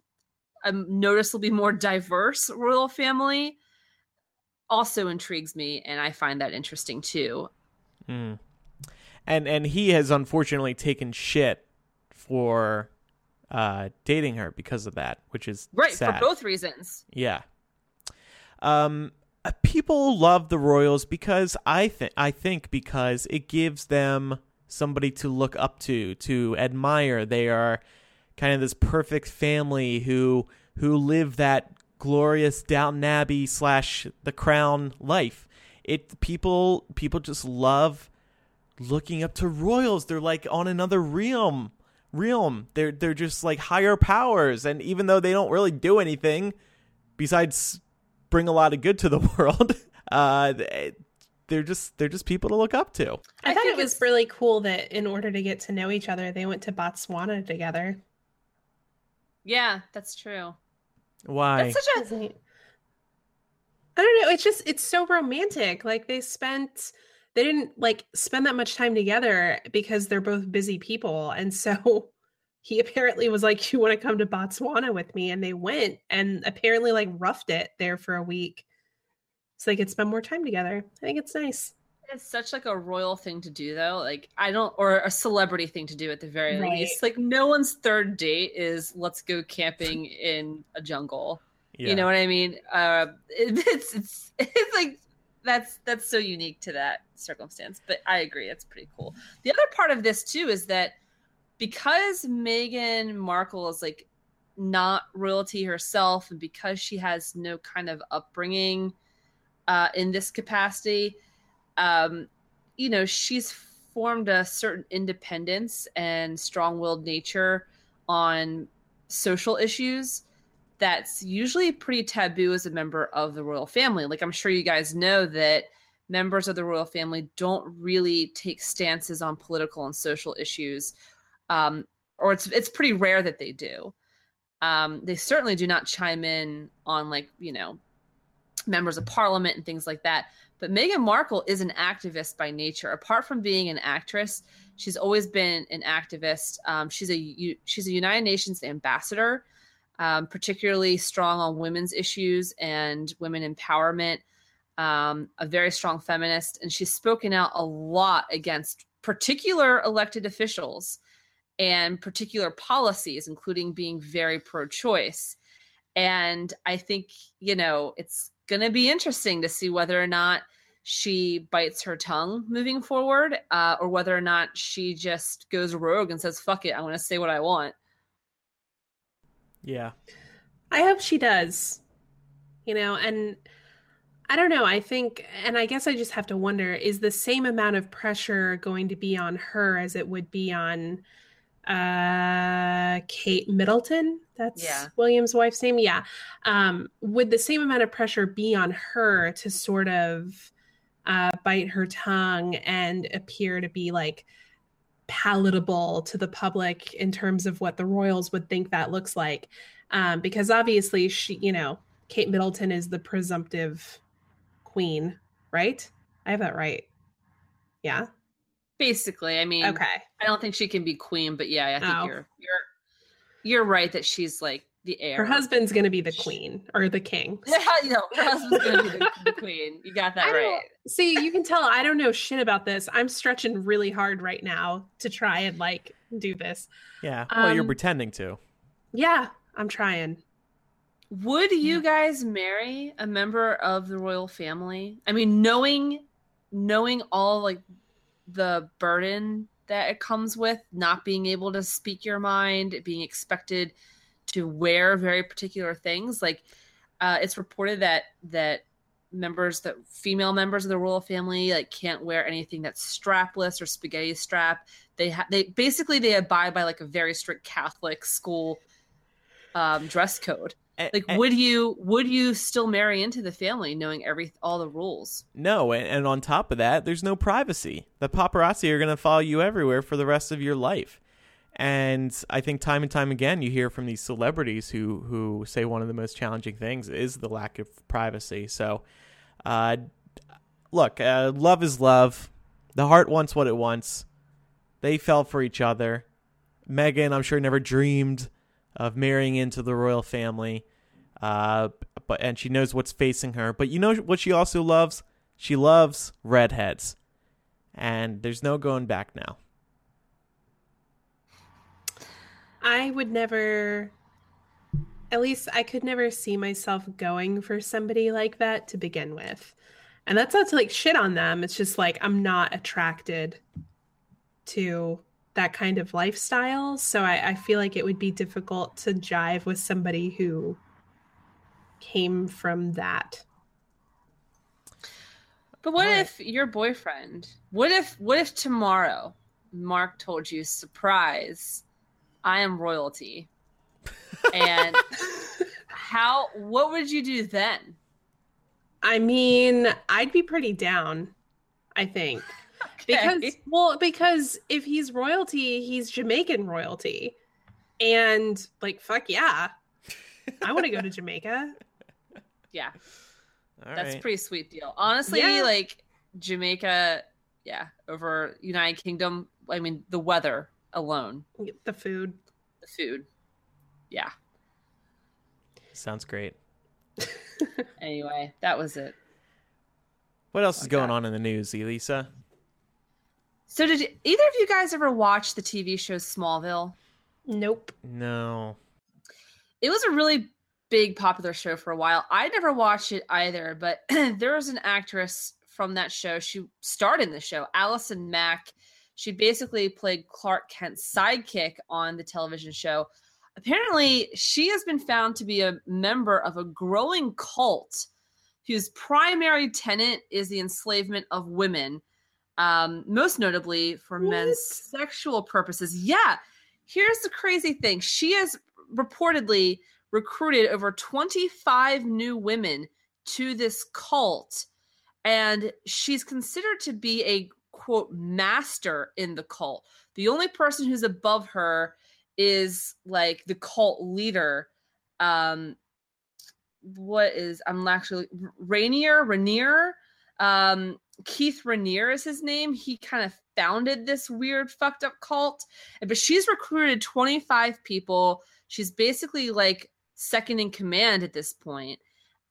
a noticeably more diverse royal family also intrigues me and i find that interesting too mm. and and he has unfortunately taken shit for uh dating her because of that which is right sad. for both reasons yeah um Uh, people love the Royals because I think I think because it gives them somebody to look up to, to admire. They are kind of this perfect family who who live that glorious Downton Abbey slash The Crown life. It people people just love looking up to royals. They're like on another realm. Realm. They're they're just like higher powers, and even though they don't really do anything besides bring a lot of good to the world. Uh, they're just they're just people to look up to. I, I thought it was really cool that in order to get to know each other, they went to Botswana together. Yeah, that's true. Why? That's such a. I don't know. It's just it's so romantic. Like they spent they didn't like spend that much time together because they're both busy people, and so he apparently was like, "You want to come to Botswana with me?" And they went, and apparently like roughed it there for a week, so they could spend more time together. I think it's nice. It's such like a royal thing to do, though. Like I don't, or a celebrity thing to do at the very right. least. Like no one's third date is let's go camping in a jungle. Yeah. You know what I mean? Uh, it, it's it's it's like that's that's so unique to that circumstance. But I agree, it's pretty cool. The other part of this too is that because Meghan Markle is like not royalty herself, and because she has no kind of upbringing uh, in this capacity, um, you know, she's formed a certain independence and strong-willed nature on social issues that's usually pretty taboo as a member of the royal family. Like I'm sure you guys know that members of the royal family don't really take stances on political and social issues um, or it's it's pretty rare that they do. Um, they certainly do not chime in on like you know members of parliament and things like that. But Meghan Markle is an activist by nature. Apart from being an actress, she's always been an activist. Um, she's a she's a United Nations ambassador, um, particularly strong on women's issues and women empowerment. um, a very strong feminist, and she's spoken out a lot against particular elected officials and particular policies, including being very pro choice. And I think, you know, it's going to be interesting to see whether or not she bites her tongue moving forward uh, or whether or not she just goes rogue and says, fuck it, I want to say what I want. Yeah. I hope she does. You know, and I don't know. I think, and I guess I just have to wonder is the same amount of pressure going to be on her as it would be on uh Kate Middleton? That's Yeah. William's wife's name. Yeah. Um, would the same amount of pressure be on her to sort of uh, bite her tongue and appear to be like palatable to the public in terms of what the royals would think that looks like? Um, because obviously, she, you know, Kate Middleton is the presumptive queen, right? I have that right. Yeah. Basically, I mean, Okay. I don't think she can be queen, but yeah, I think Oh. you're you're you're right that she's like the heir. Her husband's going to be the queen or the king. Yeah, you know, her husband's gonna be the, the queen. You got that I right. See, you can tell I don't know shit about this. I'm stretching really hard right now to try and like do this. Yeah. Well, you're Um, pretending to. Yeah, I'm trying. Would you guys marry a member of the royal family? I mean, knowing knowing all like the burden that it comes with not being able to speak your mind, being expected to wear very particular things. Like uh, it's reported that that members that female members of the royal family like can't wear anything that's strapless or spaghetti strap. They ha- they basically they abide by like a very strict Catholic school um, dress code. A- Like, a- would you would you still marry into the family knowing every all the rules? No, and, and on top of that, there's no privacy. The paparazzi are going to follow you everywhere for the rest of your life. And I think time and time again, you hear from these celebrities who who say one of the most challenging things is the lack of privacy. So, uh, look, uh, love is love. The heart wants what it wants. They fell for each other. Meghan, I'm sure, never dreamed of marrying into the royal family. Uh, but and she knows what's facing her. But you know what she also loves? She loves redheads. And there's no going back now. I would never at least I could never see myself going for somebody like that to begin with. And that's not to like shit on them. It's just like I'm not attracted to that kind of lifestyle. So I, I feel like it would be difficult to jive with somebody who came from that. But what Alright. if your boyfriend? What if what if tomorrow Mark told you, surprise, I am royalty. And how what would you do then? I mean, I'd be pretty down, I think. Because well, because if he's royalty, he's Jamaican royalty. And like fuck yeah. I want to go to Jamaica. yeah, All that's right. a pretty sweet deal. Honestly, Yeah. like Jamaica, yeah, over United Kingdom, I mean the weather alone, The food. the food. Yeah. Sounds great. Anyway, that was it. What else is going that. on in the news, Elisa? So did either of you guys ever watch the TV show Smallville? Nope. No. it was a really big popular show for a while. I never watched it either, but there was an actress from that show. She starred in the show, Allison Mack. She basically played Clark Kent's sidekick on the television show. Apparently, she has been found to be a member of a growing cult whose primary tenet is the enslavement of women, um, most notably for men's sexual purposes. Yeah, here's the crazy thing. She has reportedly recruited over 25 new women to this cult and she's considered to be a quote master in the cult. The only person who's above her is like the cult leader. Um what is i'm actually Raniere Raniere? Um keith Raniere is his name he kind of founded this weird fucked up cult but she's recruited 25 people she's basically like second in command at this point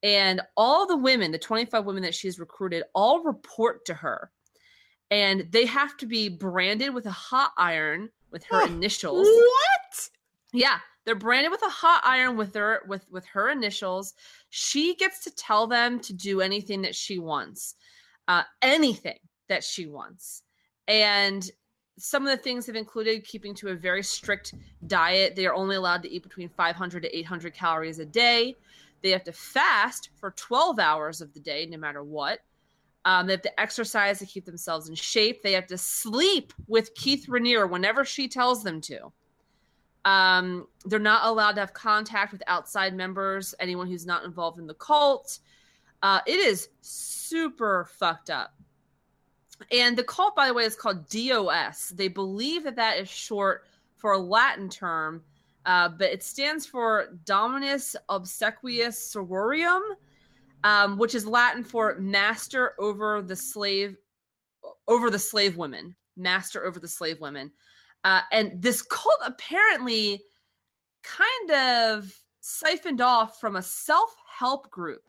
And all the women, the 25 women that she's recruited, all report to her. And they have to be branded with a hot iron with her Huh. initials. What? Yeah, they're branded with a hot iron with her with with her initials. She gets to tell them to do anything that she wants, uh, anything that she wants, and some of the things have included keeping to a very strict diet. They are only allowed to eat between 500 to 800 calories a day. They have to fast for 12 hours of the day, no matter what. Um, they have to exercise to keep themselves in shape. They have to sleep with Keith Raniere whenever she tells them to. Um, they're not allowed to have contact with outside members, anyone who's not involved in the cult. Uh, it is super fucked up. And the cult, by the way, is called DOS. They believe that that is short for a Latin term, uh, but it stands for Dominus Obsequious Sororium, um, which is Latin for master over the slave, over the slave women, master over the slave women. Uh, and this cult apparently kind of siphoned off from a self help group.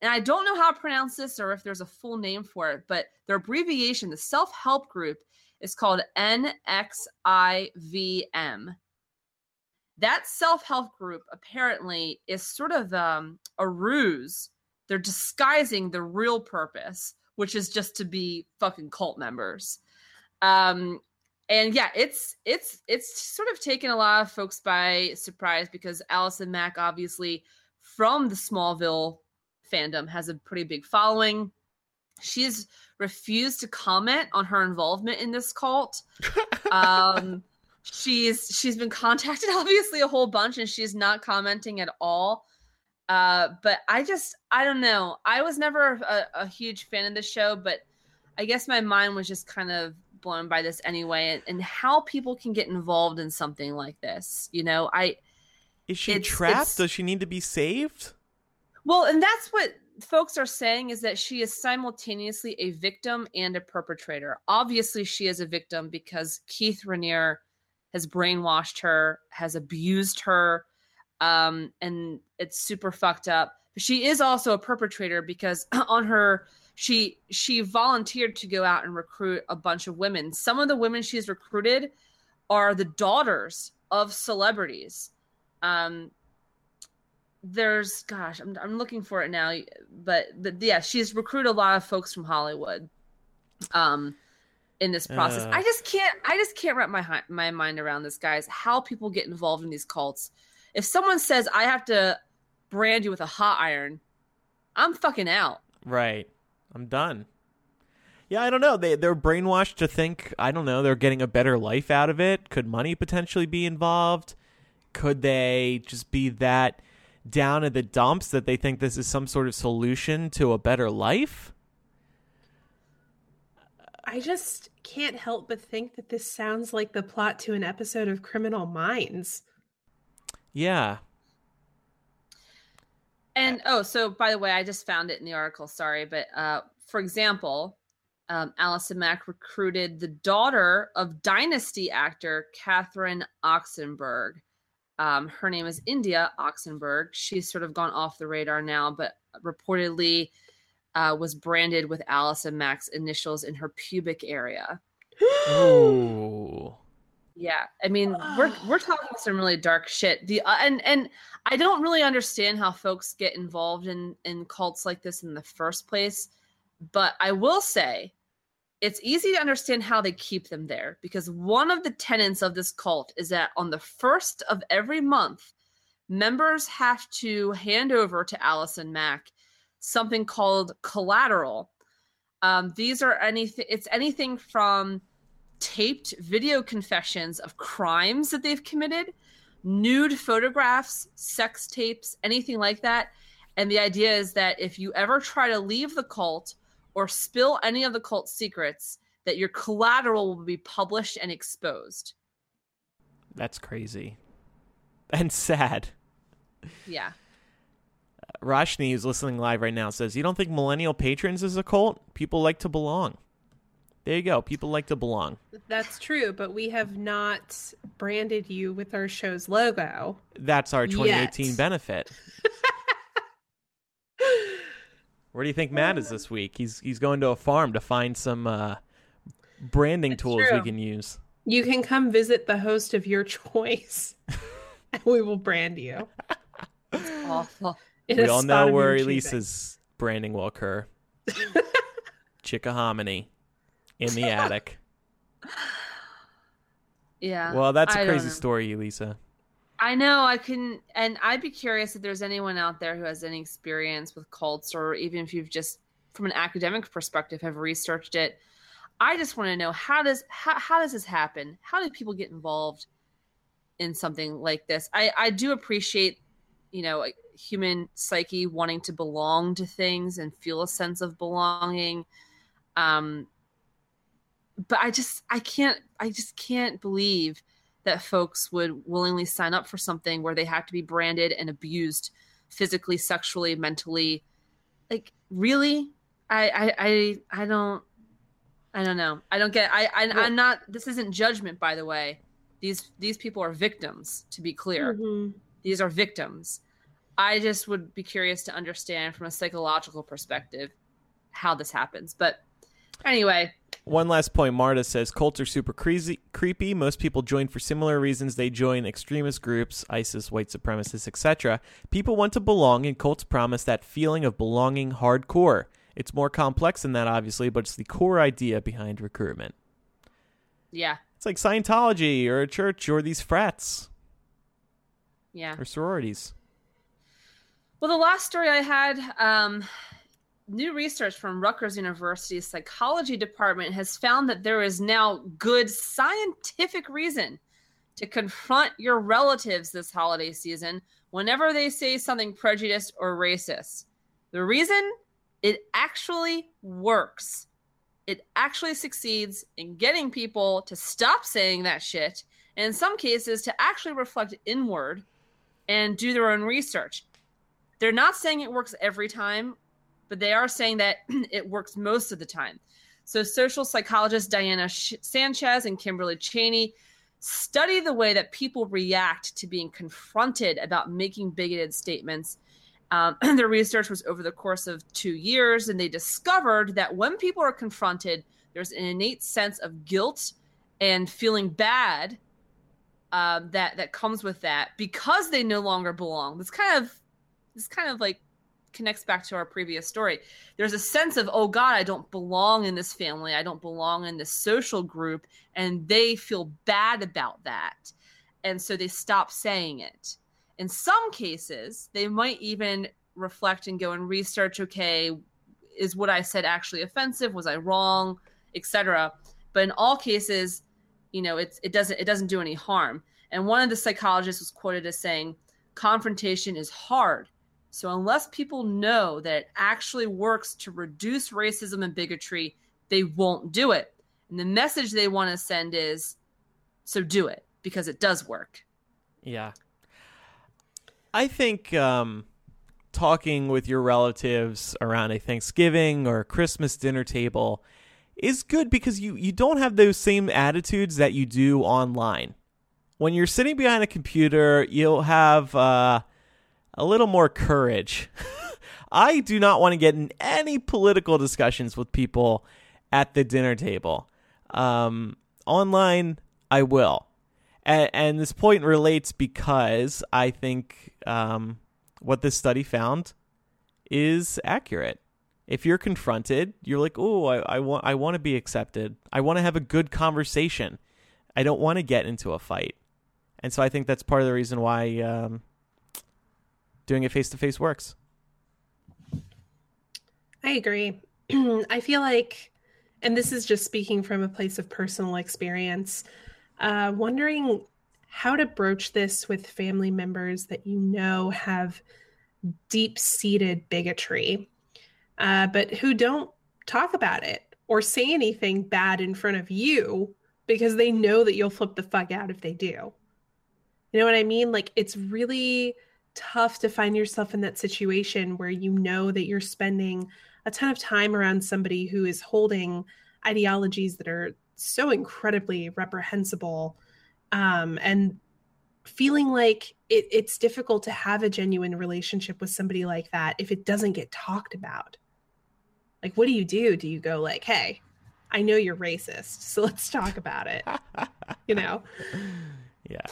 And I don't know how to pronounce this or if there's a full name for it, but their abbreviation, the self help group, is called NXIVM. That self help group apparently is sort of um, a ruse. They're disguising the real purpose, which is just to be fucking cult members. Um, and yeah, it's it's it's sort of taken a lot of folks by surprise because Allison Mack, obviously from the Smallville fandom, has a pretty big following. She's refused to comment on her involvement in this cult. um, she's she's been contacted obviously a whole bunch, and she's not commenting at all. Uh, but I just I don't know. I was never a, a huge fan of the show, but I guess my mind was just kind of blown by this anyway and, and how people can get involved in something like this you know i Is she It's- trapped? it's- Does she need to be saved? Well and that's what folks are saying is that she is simultaneously a victim and a perpetrator. Obviously she is a victim because keith Raniere has brainwashed her has abused her um and it's super fucked up. But she is also a perpetrator because on her she she volunteered to go out and recruit a bunch of women. Some of the women she's recruited are the daughters of celebrities. Um there's gosh i'm, I'm looking for it now but, but yeah she's recruited a lot of folks from hollywood um in this process Uh. i just can't i just can't wrap my my mind around this guys how people get involved in these cults if someone says i have to brand you with a hot iron i'm fucking out Right. I'm done. Yeah, I don't know. They they're brainwashed to think I don't know, they're getting a better life out of it. Could money potentially be involved? Could they just be that down in the dumps that they think this is some sort of solution to a better life? I just can't help but think that this sounds like the plot to an episode of Criminal Minds. Yeah. And oh, so by the way, I just found it in the article. Sorry, but uh, for example, um, Allison Mack recruited the daughter of Dynasty actor Catherine Oxenberg. Um, her name is India Oxenberg. She's sort of gone off the radar now, but reportedly uh, was branded with Allison Mack's initials in her pubic area. Ooh. Yeah, I mean, we're we're talking some really dark shit. The uh, and and I don't really understand how folks get involved in in cults like this in the first place, but I will say it's easy to understand how they keep them there because one of the tenets of this cult is that on the first of every month, members have to hand over to Allison Mack something called collateral. Um, these are anything. It's anything from taped video confessions of crimes that they've committed, nude photographs, sex tapes, anything like that. And the idea is that if you ever try to leave the cult or spill any of the cult's secrets, that your collateral will be published and exposed. That's crazy. And sad. Yeah. Uh, Rashni, who's listening live right now, says, You don't think Millennial Patrons is a cult? People like to belong. There you go. People like to belong. That's true, but we have not branded you with our show's logo. That's our 2018 Yet. benefit. Where do you think Matt is this week? He's he's going to a farm to find some uh, branding That's tools we can use. You can come visit the host of your choice, and we will brand you. Awful. in we all know where your choosing. Elisa's branding will occur. Chickahominy in the attic. Yeah. Well, that's a I crazy story, Elisa. I know I can, and I'd be curious if there's anyone out there who has any experience with cults, or even if you've just, from an academic perspective, have researched it. I just want to know how does how, how does this happen? How do people get involved in something like this? I I do appreciate, you know, human psyche wanting to belong to things and feel a sense of belonging. Um, but I just I can't I just can't believe that folks would willingly sign up for something where they have to be branded and abused physically, sexually, mentally. Like really? I I I, I don't I don't know. I don't get I, I I'm not this isn't judgment by the way. These these people are victims, to be clear. Mhm. These are victims. I just would be curious to understand from a psychological perspective how this happens. But anyway, One last point Marta says cults are super crazy, creepy. Most people join for similar reasons. They join extremist groups, ISIS, white supremacists, etc. People want to belong, and cults promise that feeling of belonging hardcore. It's more complex than that, obviously, but it's the core idea behind recruitment. yeah, It's like Scientology or a church or these frats yeah. or sororities. Well, the last story I had, um, new research from Rutgers University's psychology department has found that there is now good scientific reason to confront your relatives this holiday season whenever they say something prejudiced or racist. The reason it actually works. It actually succeeds in getting people to stop saying that shit, and in some cases, to actually reflect inward and do their own research. They're not saying it works every time, but they are saying that it works most of the time. So, social psychologists Diana Sanchez and Kimberly Chaney study the way that people react to being confronted about making bigoted statements. Um, their research was over the course of two years, and they discovered that when people are confronted, there's an innate sense of guilt and feeling bad um, that that comes with that because they no longer belong. This kind of this kind of like connects back to our previous story. There's a sense of oh god, I don't belong in this family. I don't belong in this social group and they feel bad about that. And so they stop saying it. In some cases, they might even reflect and go and research okay, is what I said actually offensive? Was I wrong? etc. But in all cases, you know, it's it doesn't it doesn't do any harm. And one of the psychologists was quoted as saying, confrontation is hard. So unless people know that it actually works to reduce racism and bigotry, they won't do it. And the message they want to send is so do it because it does work. Yeah. I think um, talking with your relatives around a Thanksgiving or a Christmas dinner table is good because you, you don't have those same attitudes that you do online. When you're sitting behind a computer, you'll have uh, a little more courage. I do not want to get in any political discussions with people at the dinner table. Um, online, I will. And, and this point relates because I think um, what this study found is accurate. If you're confronted, you're like, "Oh, I, I want, I want to be accepted. I want to have a good conversation. I don't want to get into a fight." And so I think that's part of the reason why um, doing it face to face works. I agree. I feel like, and this is just speaking from a place of personal experience, uh, wondering how to broach this with family members that you know have deep seated bigotry, uh, but who don't talk about it or say anything bad in front of you because they know that you'll flip the fuck out if they do. You know what I mean? Like, it's really tough to find yourself in that situation where you know that you're spending a ton of time around somebody who is holding ideologies that are so incredibly reprehensible um, and feeling like it, it's difficult to have a genuine relationship with somebody like that if it doesn't get talked about Like, what do you do? Do you go like, "Hey, I know you're racist, so let's talk about it." you know? Yeah.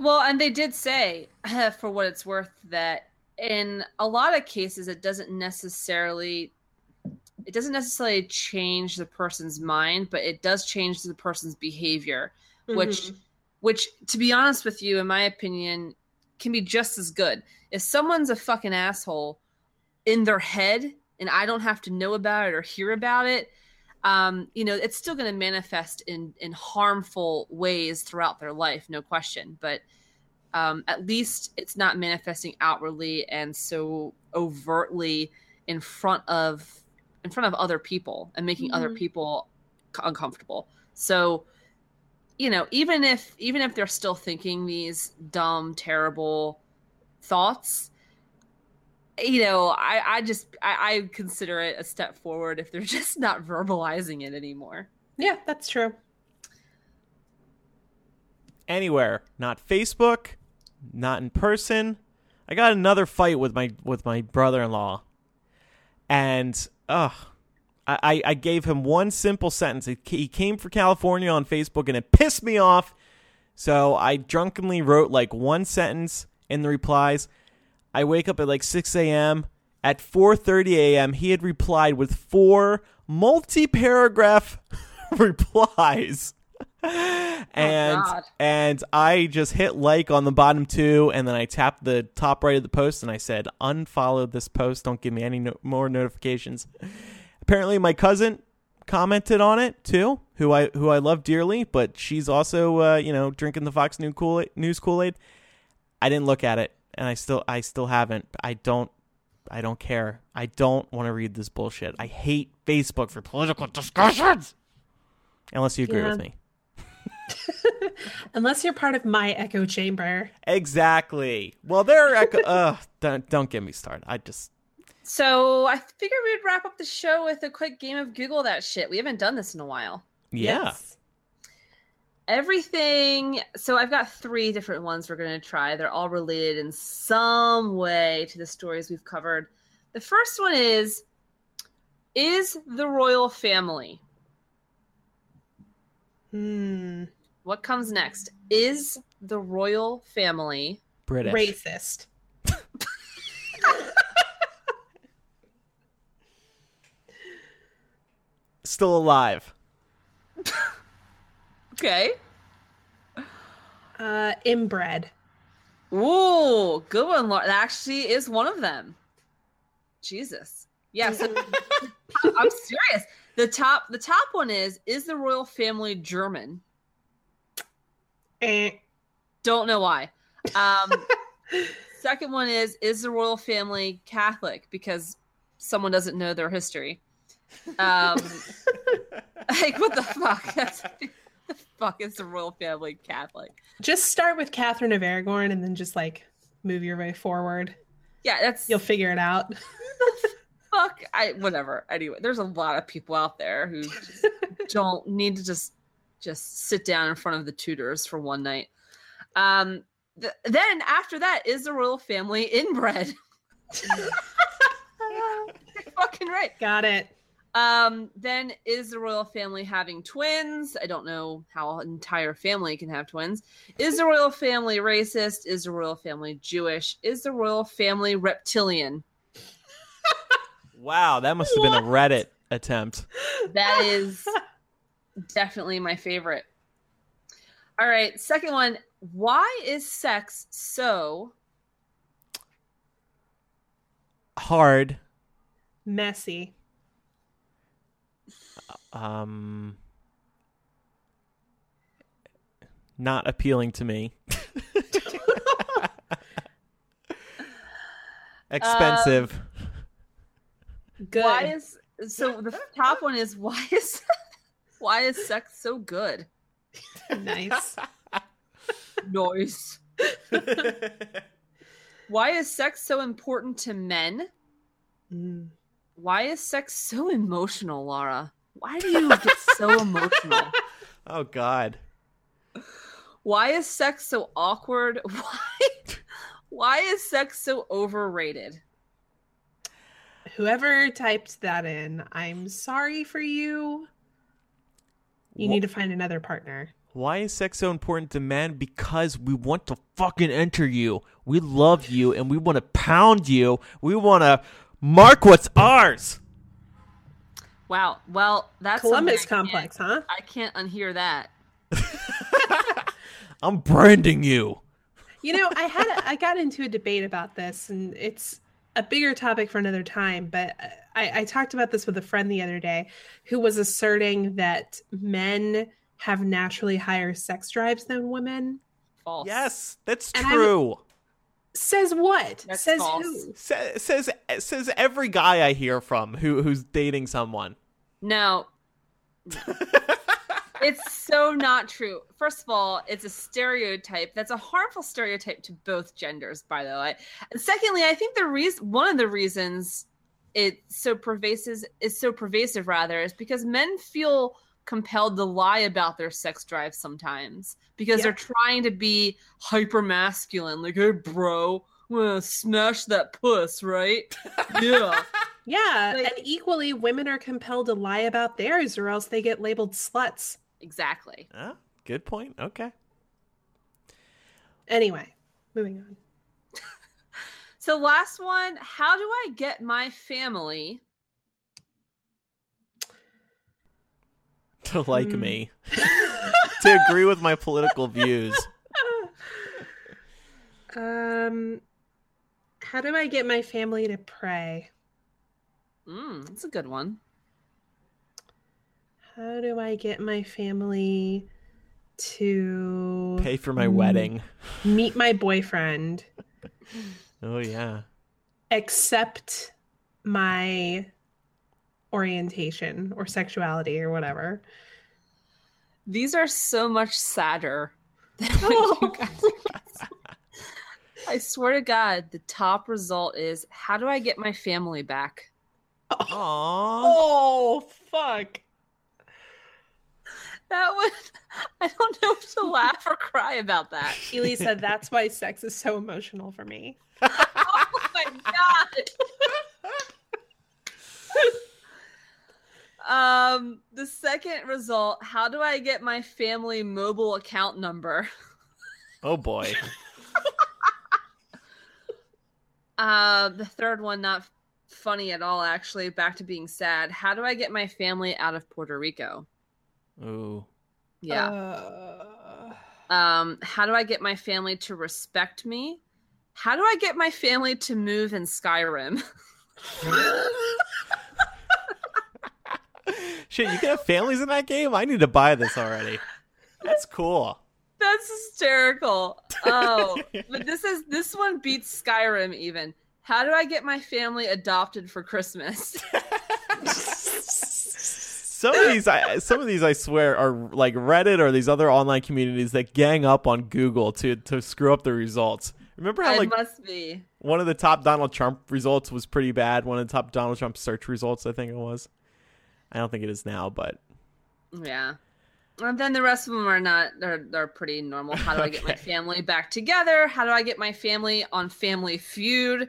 Well, and they did say, for what it's worth, that in a lot of cases, it doesn't necessarily it doesn't necessarily change the person's mind, but it does change the person's behavior, which Mhm. which to be honest with you, in my opinion, can be just as good. If someone's a fucking asshole in their head and I don't have to know about it or hear about it, um, you know, it's still going to manifest in in harmful ways throughout their life, no question. But um, at least it's not manifesting outwardly and so overtly in front of in front of other people and making other Mhm. people uncomfortable. So, you know, even if even if they're still thinking these dumb, terrible thoughts, you know, I, I just I, I consider it a step forward if they're just not verbalizing it anymore. Yeah, that's true. Anywhere, not Facebook, not in person. I got another fight with my with my brother-in-law, and ugh, I I- I gave him one simple sentence. He he came for California on Facebook, and it pissed me off. So I drunkenly wrote like one sentence in the replies. I wake up at like 6 a.m. At 4:30 a.m., he had replied with four multi-paragraph replies. and God. and I just hit like on the bottom two, and then I tapped the top right of the post, and I said, "Unfollow this post. Don't give me any no- more notifications." Apparently, my cousin commented on it too, who I who I love dearly, but she's also uh, you know drinking the Fox News Kool Aid. I didn't look at it, and I still I still haven't. I don't. I don't care. I don't want to read this bullshit. I hate Facebook for political discussions. Unless you agree Yeah. with me. Unless you're part of my echo chamber. Exactly. Well, they're echo- uh, don't don't get me started. I just So I figured we'd wrap up the show with a quick game of Google that shit. We haven't done this in a while. yeah. Yes. Everything. So I've got three different ones we're going to try. They're all related in some way to the stories we've covered. The first one is Is the royal family? Hmm. What comes next? Is the royal family British. Racist. Still alive. okay? Uh, inbred. Ooh, good one. Laura. That actually is one of them. Jesus. Yeah, so I'm serious. The top the top one is is the royal family German? Eh. Don't know why. Um second one is is the royal family Catholic because someone doesn't know their history. Um like what the fuck? The fuck is the royal family Catholic? Just start with Catherine of Aragon and then just like move your way forward. Yeah, that's You'll figure it out. fuck i whatever anyway there's a lot of people out there who don't need to just just sit down in front of the Tudors for one night um th- then after that is the royal family inbred You're fucking right Got it. Um then is the royal family having twins i don't know how an entire family can have twins is the royal family racist is the royal family jewish is the royal family reptilian Wow, that must have been a Reddit attempt. That is definitely my favorite. All right, second one. Why is sex so Hard. Messy. Um not appealing to me. Expensive. Good. why is so the top one is why is why is sex so good? nice. Noise. Why is sex so important to men? Mm. Why is sex so emotional, Laura? Why do you get so emotional? oh god. Why is sex so awkward? Why why is sex so overrated? whoever typed that in, I'm sorry for you. You Wha- need to find another partner. Why is sex so important to men? Because we want to fucking enter you. We love you and we want to pound you. We want to mark what's ours. Wow. Well, that's Columbus something I can't- complex, huh? I can't unhear that. I'm branding you. You know, I had a, I got into a debate about this, and it's a bigger topic for another time. But I, I talked about this with a friend the other day, who was asserting that men have naturally higher sex drives than women. False. Yes, that's And I true. Says what? That's Says false. who? Sa- says says every guy I hear from who who's dating someone. No. it's so not true. First of all, it's a stereotype. That's a harmful stereotype to both genders, by the way. And secondly, I think the reason one of the reasons it's so pervasive is so pervasive rather is because men feel compelled to lie about their sex drive sometimes because Yeah. they're trying to be hyper masculine like hey bro I'm gonna smash that puss right yeah Yeah, Like- and equally, women are compelled to lie about theirs, or else they get labeled sluts. exactly Ah, good point. Okay. Anyway, moving on. So last one, how do I get my family? To like Hmm. me. to agree with my political views. Um, how do I get my family to pray? Mm, that's a good one. How do I get my family to Pay for my Mm. wedding. meet my boyfriend, Oh yeah. accept my orientation or sexuality or whatever? These are so much sadder than what you oh, guys are. I swear to God, the top result is how do I get my family back? Aww. Oh fuck! That was, I don't know if to laugh or cry about that. Elisa, that's why sex is so emotional for me. Oh my God. Um, the second result, how do I get my family mobile account number? Oh boy. Uh, the third one, not funny at all, actually. Back to being sad. How do I get my family out of Puerto Rico? Ooh. Yeah. Uh, Um, how do I get my family to respect me? How do I get my family to move in Skyrim? Shit, you can have families in that game? I need to buy this already. That's cool. That's hysterical. Oh, but this is this one beats Skyrim even. How do I get my family adopted for Christmas? Some of these, I, some of these, I swear, are like Reddit or these other online communities that gang up on Google to to screw up the results. Remember how it like must be. one of the top Donald Trump results was pretty bad. One of the top Donald Trump search results, I think it was. I don't think it is now, but Yeah. And then the rest of them are not they're they're pretty normal. How do I get my family back together? How do I get my family on Family Feud?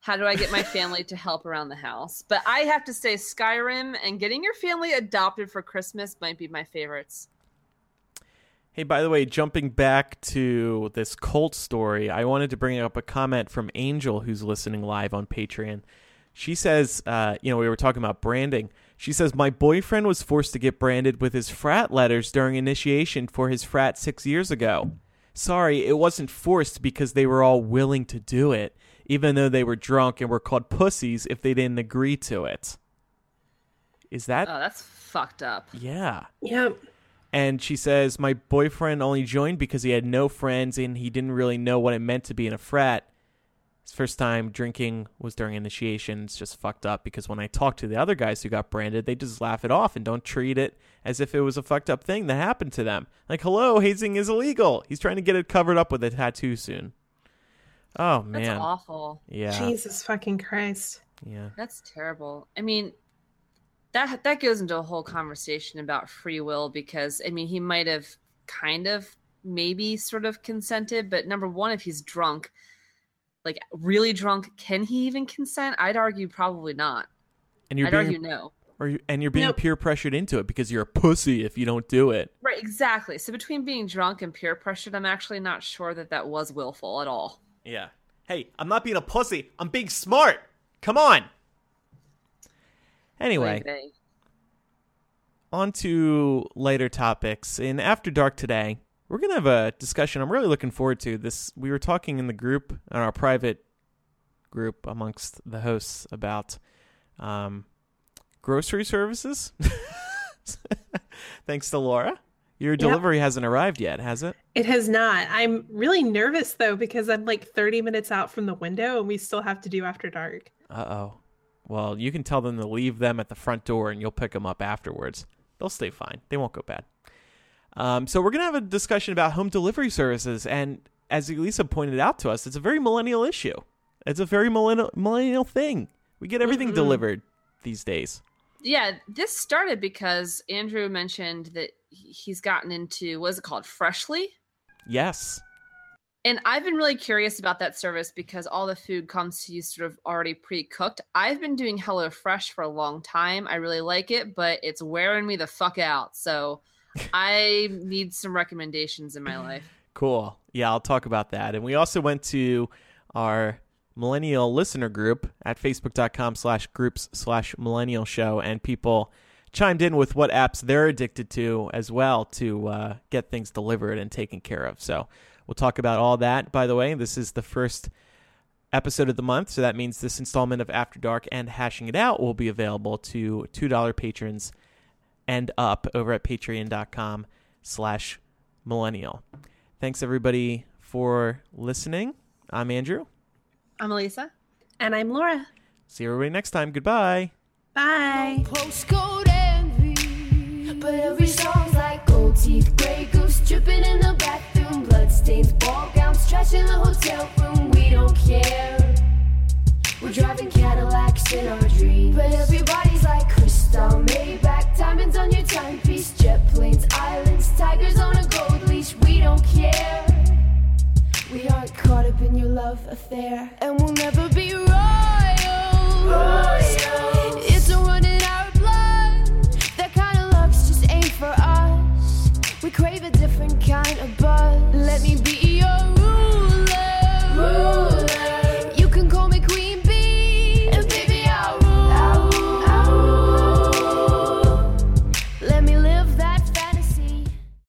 How do I get my family to help around the house? But I have to say Skyrim and getting your family adopted for Christmas might be my favorites. Hey, by the way, jumping back to this cult story, I wanted to bring up a comment from Angel, who's listening live on Patreon. She says, uh, you know, we were talking about branding. She says, My boyfriend was forced to get branded with his frat letters during initiation for his frat six years ago. Sorry, it wasn't forced because they were all willing to do it, even though they were drunk and were called pussies if they didn't agree to it. Is that? Oh, that's fucked up. yeah. Yep. And she says, My boyfriend only joined because he had no friends and he didn't really know what it meant to be in a frat. His first time drinking was during initiation. It's just fucked up because when I talk to the other guys who got branded, they just laugh it off and don't treat it as if it was a fucked up thing that happened to them. Like, hello, hazing is illegal. He's trying to get it covered up with a tattoo soon. Oh, man, That's man. awful. Yeah. Jesus fucking Christ. Yeah. That's terrible. I mean, that that goes into a whole conversation about free will because I mean, he might have kind of maybe sort of consented, but number one, if he's drunk, like really drunk, can he even consent? I'd argue probably not. And you're I'd being argue no. or you, and you're being Nope. peer pressured into it because you're a pussy if you don't do it. Right, exactly. So between being drunk and peer pressured, I'm actually not sure that that was willful at all. Yeah. Hey, I'm not being a pussy. I'm being smart. Come on. Anyway, on to lighter topics. In After Dark today, we're going to have a discussion I'm really looking forward to. This we were talking in the group, in our private group amongst the hosts about um, grocery services. Thanks to Laura. Your delivery hasn't arrived yet, has it? It has not. I'm really nervous though because I'm like 30 minutes out from the window and we still have to do after dark. Uh oh. Well, you can tell them to leave them at the front door and you'll pick them up afterwards. They'll stay fine. They won't go bad. Um, so, we're going to have a discussion about home delivery services. And as Elisa pointed out to us, it's a very millennial issue. It's a very millennial, millennial thing. We get everything Mhm. delivered these days. Yeah, this started because Andrew mentioned that he's gotten into what is it called, Freshly, Yes. and I've been really curious about that service because all the food comes to you sort of already pre-cooked. I've been doing HelloFresh for a long time. I really like it, but it's wearing me the fuck out. So I need some recommendations in my life. Cool. Yeah, I'll talk about that. And we also went to our millennial listener group at facebook.com slash groups slash millennial show and people chimed in with what apps they're addicted to as well to uh, get things delivered and taken care of. So we'll talk about all that. By the way, this is the first episode of the month, so that means this installment of After Dark and Hashing It Out will be available to $2 patrons and up over at patreon.com slash millennial. Thanks everybody for listening. I'm Andrew. I'm Elisa. And I'm Laura. See everybody next time. Goodbye. Bye. Postcode envy. But every song's like gold teeth, gray goose dripping in the bathroom, bloodstains, ball gowns, trash in the hotel room. We don't care. We're driving Cadillacs in our dreams. But everybody's like Cristal, Maybach, diamonds on your timepiece, jet planes, islands, tigers on a gold leash. We don't care. We aren't caught up in your love affair, and we'll never be royal. royals. It's a run in our blood. That kind of luck's just ain't for us. We crave a different kind of buzz. Let me be.